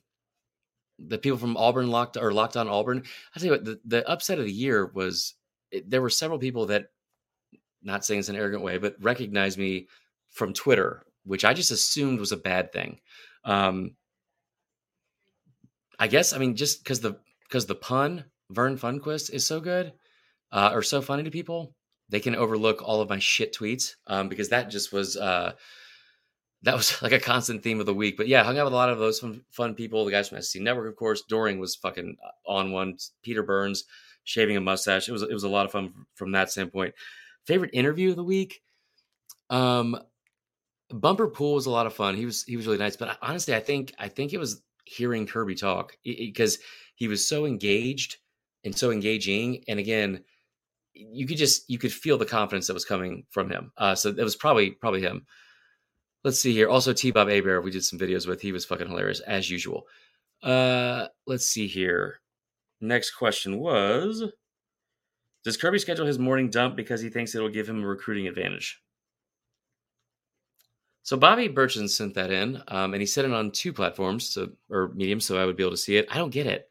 Speaker 1: the people from Auburn locked or locked on Auburn. I tell you what, the, the upset of the year was it, there were several people that not saying it's an arrogant way, but recognized me from Twitter, which I just assumed was a bad thing. Um, I guess I mean just because the because the pun Vern Funquist is so good uh, or so funny to people, they can overlook all of my shit tweets um, because that just was uh, that was like a constant theme of the week. But yeah, hung out with a lot of those fun, fun people. The guys from SEC Network, of course. Doering was fucking uh, on one. Peter Burns shaving a mustache. It was it was a lot of fun from that standpoint. Favorite interview of the week. Um, Bumper Pool was a lot of fun. He was he was really nice. But honestly, I think I think it was hearing Kirby talk because he was so engaged and so engaging. And again, you could just you could feel the confidence that was coming from him. Uh, so it was probably probably him. Let's see here. Also, T-Bob Hebert, we did some videos with. He was fucking hilarious as usual. Uh, let's see here. Next question was Does Kirby schedule his morning dump because he thinks it'll give him a recruiting advantage? So Bobby Burchin sent that in, um, and he sent it on two platforms, or medium, so I would be able to see it. I don't get it.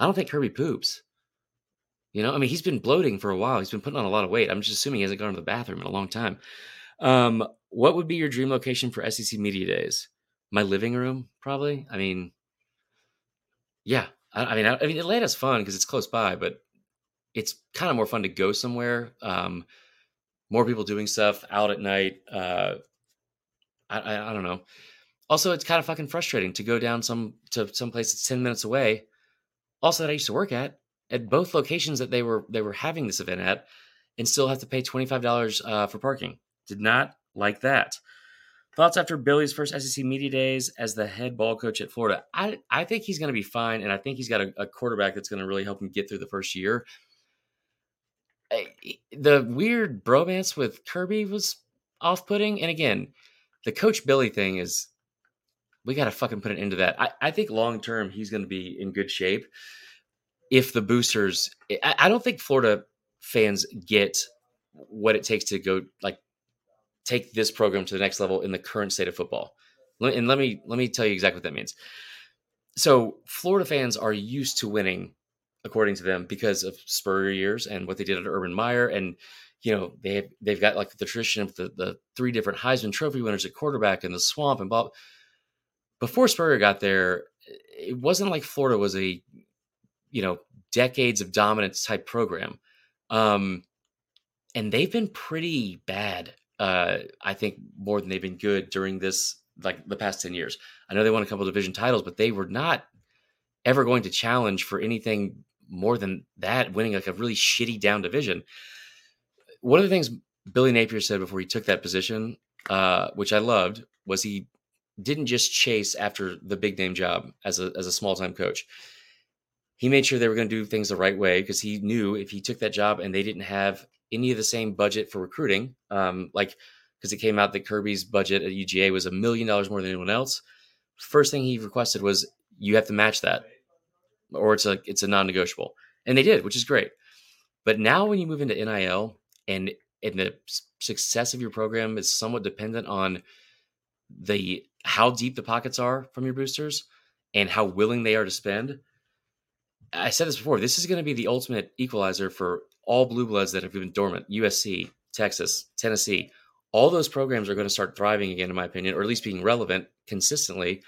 Speaker 1: I don't think Kirby poops. You know, I mean, he's been bloating for a while. He's been putting on a lot of weight. I'm just assuming he hasn't gone to the bathroom in a long time. Um, what would be your dream location for SEC Media Days? My living room, probably. I mean, yeah. I, I mean, I, I, mean, Atlanta's fun because it's close by, but it's kind of more fun to go somewhere. Um, more people doing stuff out at night. Uh, I, I, I don't know. Also, it's kind of fucking frustrating to go down some to some place that's ten minutes away. Also, that I used to work at at both locations that they were they were having this event at, and still have to pay twenty five dollars uh, for parking. Did not like that. Thoughts after Billy's first SEC media days as the head ball coach at Florida? I I think he's going to be fine, and I think he's got a, a quarterback that's going to really help him get through the first year. The weird bromance with Kirby was off putting, and again, the Coach Billy thing is we got to fucking put an end to that. I, I think long term he's going to be in good shape if the boosters. I, I don't think Florida fans get what it takes to go like take this program to the next level in the current state of football. And let me let me tell you exactly what that means. So Florida fans are used to winning, according to them, because of Spurrier years and what they did at Urban Meyer, and you know they have, they've got like the tradition of the the three different Heisman Trophy winners at quarterback in the swamp and Bob. Before Spurrier got there, it wasn't like Florida was a you know decades of dominance type program. Um, and they've been pretty bad uh, I think more than they've been good during this like the past 10 years. I know they won a couple division titles, but they were not ever going to challenge for anything more than that, winning like a really shitty down division. One of the things Billy Napier said before he took that position, uh, which I loved, was he didn't just chase after the big name job as a as a small time coach. He made sure they were going to do things the right way because he knew if he took that job and they didn't have any of the same budget for recruiting. Um, like because it came out that Kirby's budget at UGA was a million dollars more than anyone else. First thing he requested was you have to match that, or it's a it's a non-negotiable, and they did, which is great. But now when you move into NIL and and the success of your program is somewhat dependent on the how deep the pockets are from your boosters and how willing they are to spend. I said this before. This is going to be the ultimate equalizer for all blue bloods that have been dormant USC, Texas, Tennessee. All those programs are going to start thriving again, in my opinion, or at least being relevant consistently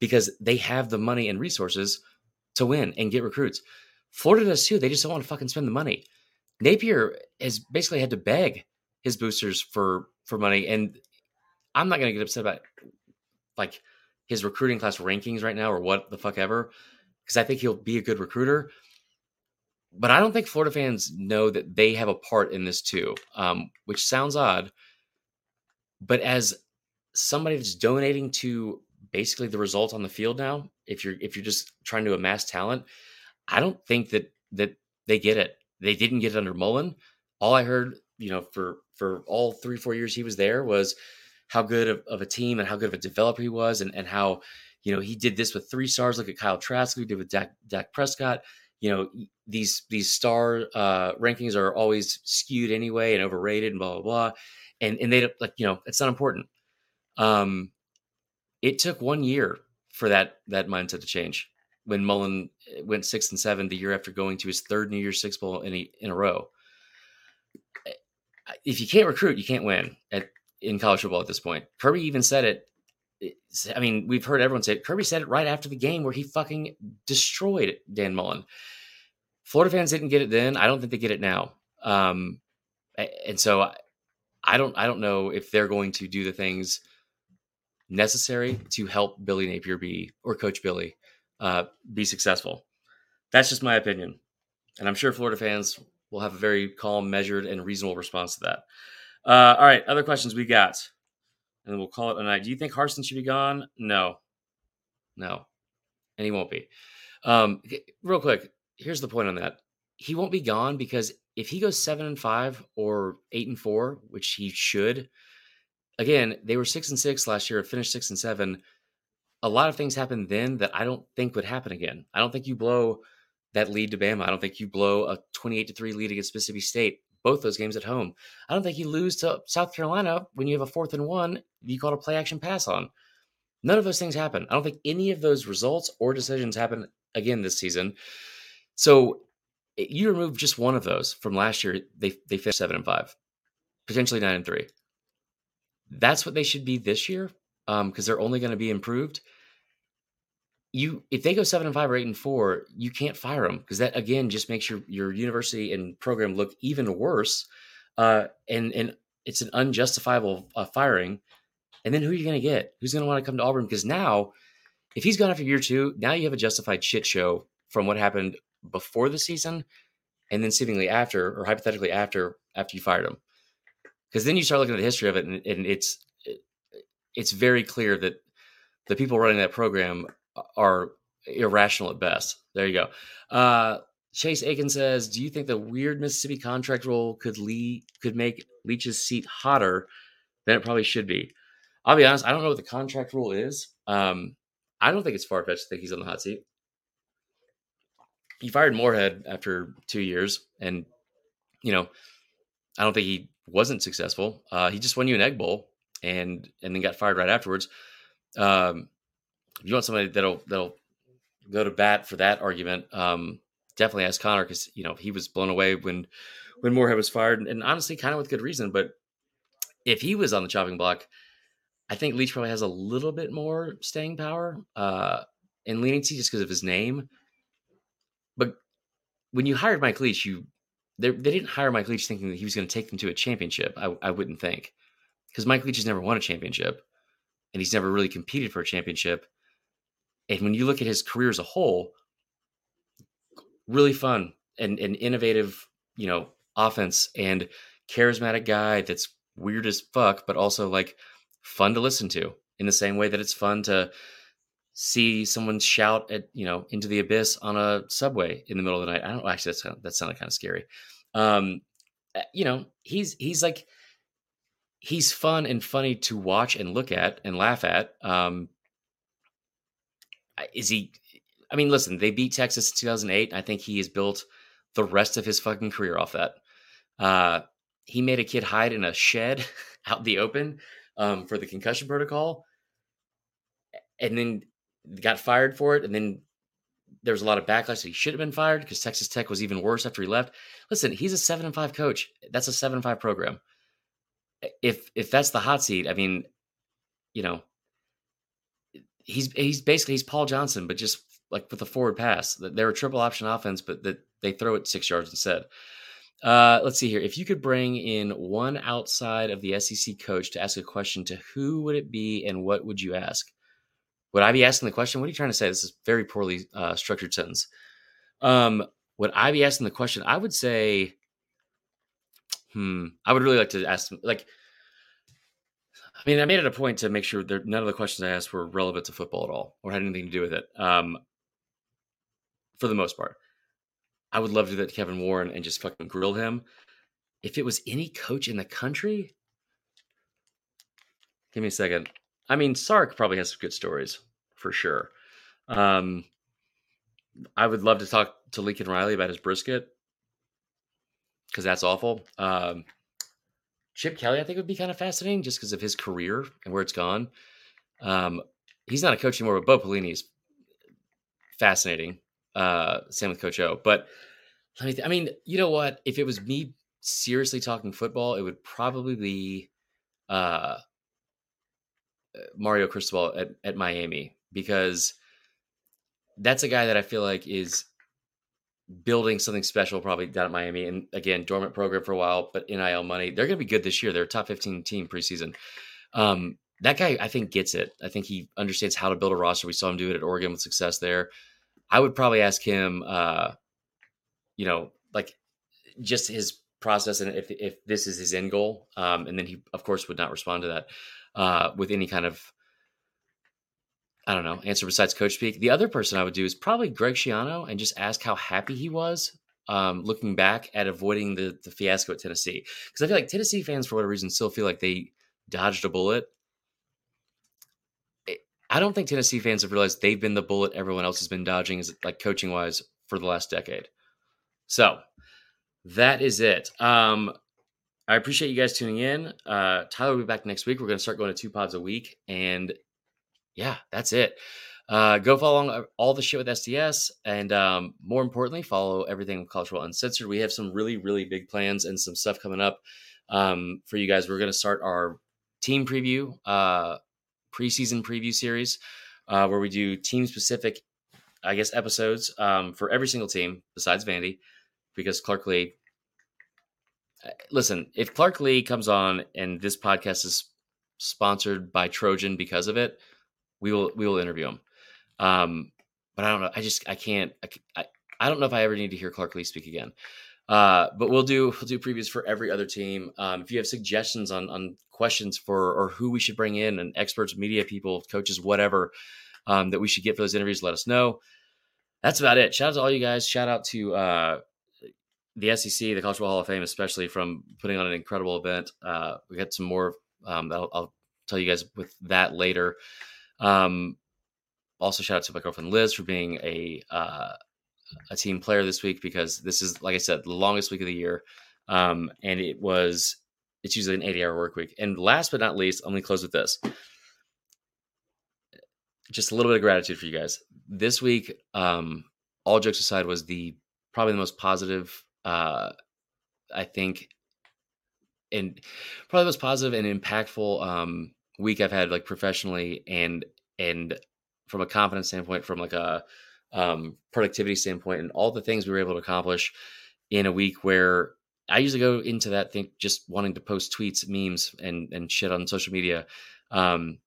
Speaker 1: because they have the money and resources to win and get recruits. Florida does too. They just don't want to fucking spend the money. Napier has basically had to beg his boosters for for money, and I'm not going to get upset about like his recruiting class rankings right now or what the fuck ever, because I think he'll be a good recruiter but I don't think Florida fans know that they have a part in this too, um, which sounds odd. But as somebody that's donating to basically the result on the field now, if you're if you're just trying to amass talent, I don't think that that they get it. They didn't get it under Mullen. All I heard, you know, for for all three four years he was there was how good of, of a team and how good of a developer he was, and and how you know he did this with three stars. Look at Kyle Trask, who did with Dak, Dak Prescott you know these these star uh, rankings are always skewed anyway and overrated and blah blah blah and and they like you know it's not important um it took one year for that that mindset to change when mullen eh, went six and seven the year after going to his third new year's six bowl in a, in a row if you can't recruit, you can't win at in college football at this point. Kirby even said it. I mean, we've heard everyone say it. Kirby said it right after the game where he fucking destroyed Dan Mullen. Florida fans didn't get it then. I don't think they get it now. Um, and so I don't I don't know if they're going to do the things necessary to help Billy Napier be or Coach Billy uh, be successful. That's just my opinion, and I'm sure Florida fans will have a very calm, measured, and reasonable response to that. Uh, all right, other questions we got, and we'll call it a night. Do you think Harsin should be gone? No, no, and he won't be. Um, real quick, here's the point on that: he won't be gone because if he goes seven and five or eight and four, which he should, again, they were six and six last year, finished six and seven. A lot of things happened then that I don't think would happen again. I don't think you blow that lead to Bama. I don't think you blow a 28 to 3 lead against Mississippi State, both those games at home. I don't think you lose to South Carolina when you have a fourth and one, you call a play action pass on. None of those things happen. I don't think any of those results or decisions happen again this season. So eh, you remove just one of those from last year, they they finished seven and five, potentially nine and three. That's what they should be this year, because um, they're only going to be improved you if they go seven and five or eight and four, you can't fire them because that again just makes your your university and program look even worse. Uh, and and it's an unjustifiable uh, firing. And then who are you going to get? Who's going to want to come to Auburn? Because now, if he's gone after year two, now you have a justified shit show from what happened before the season, and then seemingly after, or hypothetically after, after you fired him. Because then you start looking at the history of it, and, and it's it's very clear that the people running that program are irrational at best. There you go. Uh, Chase Aiken says, "Do you think the weird Mississippi contract rule could lead could make Leach's seat hotter than it probably should be?" I'll be honest. I don't know what the contract rule is. Um, I don't think it's far fetched to think he's on the hot seat. He fired Moorhead after two years, and you know, I don't think he wasn't successful. Uh, he just won you an Egg Bowl, and and then got fired right afterwards. Um, if you want somebody that'll that'll go to bat for that argument, um, definitely ask Connor because you know he was blown away when when Moorhead was fired, and, and honestly, kind of with good reason. But if he was on the chopping block, I think Leach probably has a little bit more staying power uh, and leniency just because of his name. But when you hired Mike Leach, you they, they didn't hire Mike Leach thinking that he was going to take them to a championship. I, I wouldn't think because Mike Leach has never won a championship, and he's never really competed for a championship. And when you look at his career as a whole, really fun and, and innovative, you know, offense and charismatic guy that's weird as fuck, but also like fun to listen to in the same way that it's fun to see someone shout at, you know, into the abyss on a subway in the middle of the night. I don't actually, that's, that sounded kind of scary. Um, eh, you know, he's, he's like, he's fun and funny to watch and look at and laugh at. Um, is he? I mean, listen, they beat Texas in 2008. I think he has built the rest of his fucking career off that. Uh, he made a kid hide in a shed out in the open um, for the concussion protocol, and then got fired for it. And then there was a lot of backlash that he should have been fired because Texas Tech was even worse after he left. Listen, he's a seven and five coach. That's a seven and five program. If if that's the hot seat, I mean, you know, he's he's basically he's Paul Johnson, but just like with a forward pass. They're a triple option offense, but that they throw it six yards instead. Uh, let's see here. If you could bring in one outside of the SEC coach to ask a question, to who would it be, and what would you ask? Would I be asking the question? What are you trying to say? This is very poorly uh, structured sentence. Um, would I be asking the question? I would say, hmm, I would really like to ask like I mean, I made it a point to make sure that none of the questions I asked were relevant to football at all or had anything to do with it. Um, for the most part, I would love to do that to Kevin Warren and just fucking grill him. If it was any coach in the country, give me a second. I mean, Sark probably has some good stories for sure. Um, I would love to talk to Lincoln Riley about his brisket because that's awful. Um, Chip Kelly, I think, would be kind of fascinating just because of his career and where it's gone. Um, he's not a coach anymore, but Bo Pelini is fascinating. Uh, same with Coach O. But let me, th- I mean, you know what? If it was me seriously talking football, it would probably be uh, Mario Cristobal at, at Miami because that's a guy that I feel like is building something special probably down at Miami. And again, dormant program for a while, but NIL money. They're going to be good this year. They're a top 15 team preseason. Um, that guy, I think, gets it. I think he understands how to build a roster. We saw him do it at Oregon with success there. I would probably ask him, uh, you know, like just his process and if, if this is his end goal. Um, and then he, of course, would not respond to that uh, with any kind of I don't know, answer besides coach speak. The other person I would do is probably Greg Schiano and just ask how happy he was um, looking back at avoiding the, the fiasco at Tennessee. Because I feel like Tennessee fans, for whatever reason, still feel like they dodged a bullet. I don't think Tennessee fans have realized they've been the bullet everyone else has been dodging, is like coaching wise, for the last decade. So that is it. Um, I appreciate you guys tuning in. Uh, Tyler will be back next week. We're going to start going to two pods a week, and yeah, that's it. Uh, go follow along uh, all the shit with SDS, and um, more importantly, follow everything with Football Uncensored. We have some really, really big plans and some stuff coming up um, for you guys. We're going to start our team preview, uh, preseason preview series, uh, where we do team specific, I guess, episodes um, for every single team besides Vandy, because Clark Lea. Uh, listen, if Clark Lea comes on and this podcast is sponsored by Trojan because of it, we will we will interview him. Um, but I don't know. I just I can't. I, I, don't know if I ever need to hear Clark Lea speak again. Uh, but we'll do we'll do previews for every other team. Um, if you have suggestions on on questions for or who we should bring in and experts, media people, coaches, whatever um, that we should get for those interviews, let us know. That's about it. Shout out to all you guys. Shout out to uh, the SEC, the College Football Hall of Fame, especially from putting on an incredible event. Uh, we got some more. Um, I'll, I'll tell you guys with that later. Um, also, shout out to my girlfriend Liz for being a uh, a team player this week because this is, like I said, the longest week of the year, um, and it was it's usually an eighty hour work week. And last but not least, I'm going to close with this. Just a little bit of gratitude for you guys this week. Um, all jokes aside, was the probably the most positive. Uh, I think, and probably the most positive and impactful um, week I've had like professionally and and from a confidence standpoint, from like a um, productivity standpoint, and all the things we were able to accomplish in a week where I usually go into that thing just wanting to post tweets, memes, and and shit on social media. Um,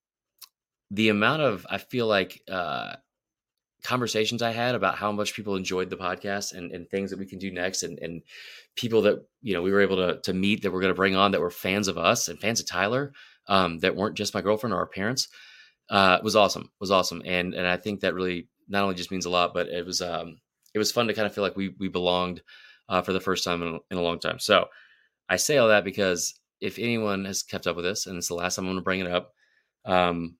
Speaker 1: the amount of I feel like uh, conversations I had about how much people enjoyed the podcast and, and things that we can do next, and and people that you know we were able to to meet that we're going to bring on that were fans of us and fans of Tyler um, that weren't just my girlfriend or our parents uh, was awesome. Was awesome, and and I think that really not only just means a lot, but it was um, it was fun to kind of feel like we we belonged uh, for the first time in, in a long time. So I say all that because if anyone has kept up with this, and it's the last time I'm going to bring it up, um,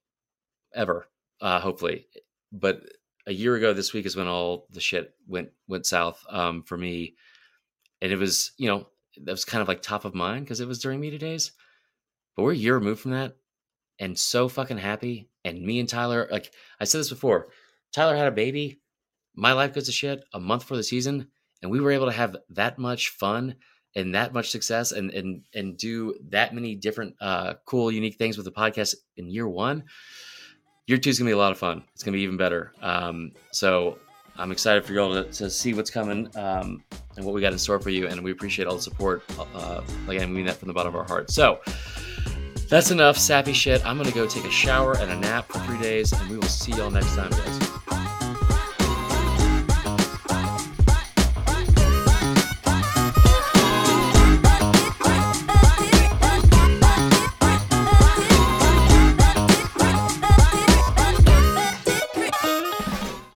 Speaker 1: ever, uh, hopefully, but a year ago this week is when all the shit went went south um, for me, and it was you know that was kind of like top of mind because it was during media days. But we're a year removed from that and so fucking happy. And me and Tyler, like I said this before, Tyler had a baby. My life goes to shit a month for the season. And we were able to have that much fun and that much success and and and do that many different uh, cool, unique things with the podcast in year one. Year two is gonna be a lot of fun. It's gonna be even better. Um, so I'm excited for you all to, to see what's coming um, and what we got in store for you. And we appreciate all the support. Uh, again, we mean that from the bottom of our heart. So that's enough sappy shit. I'm gonna go take a shower and a nap for three days, and we will see y'all next time, guys.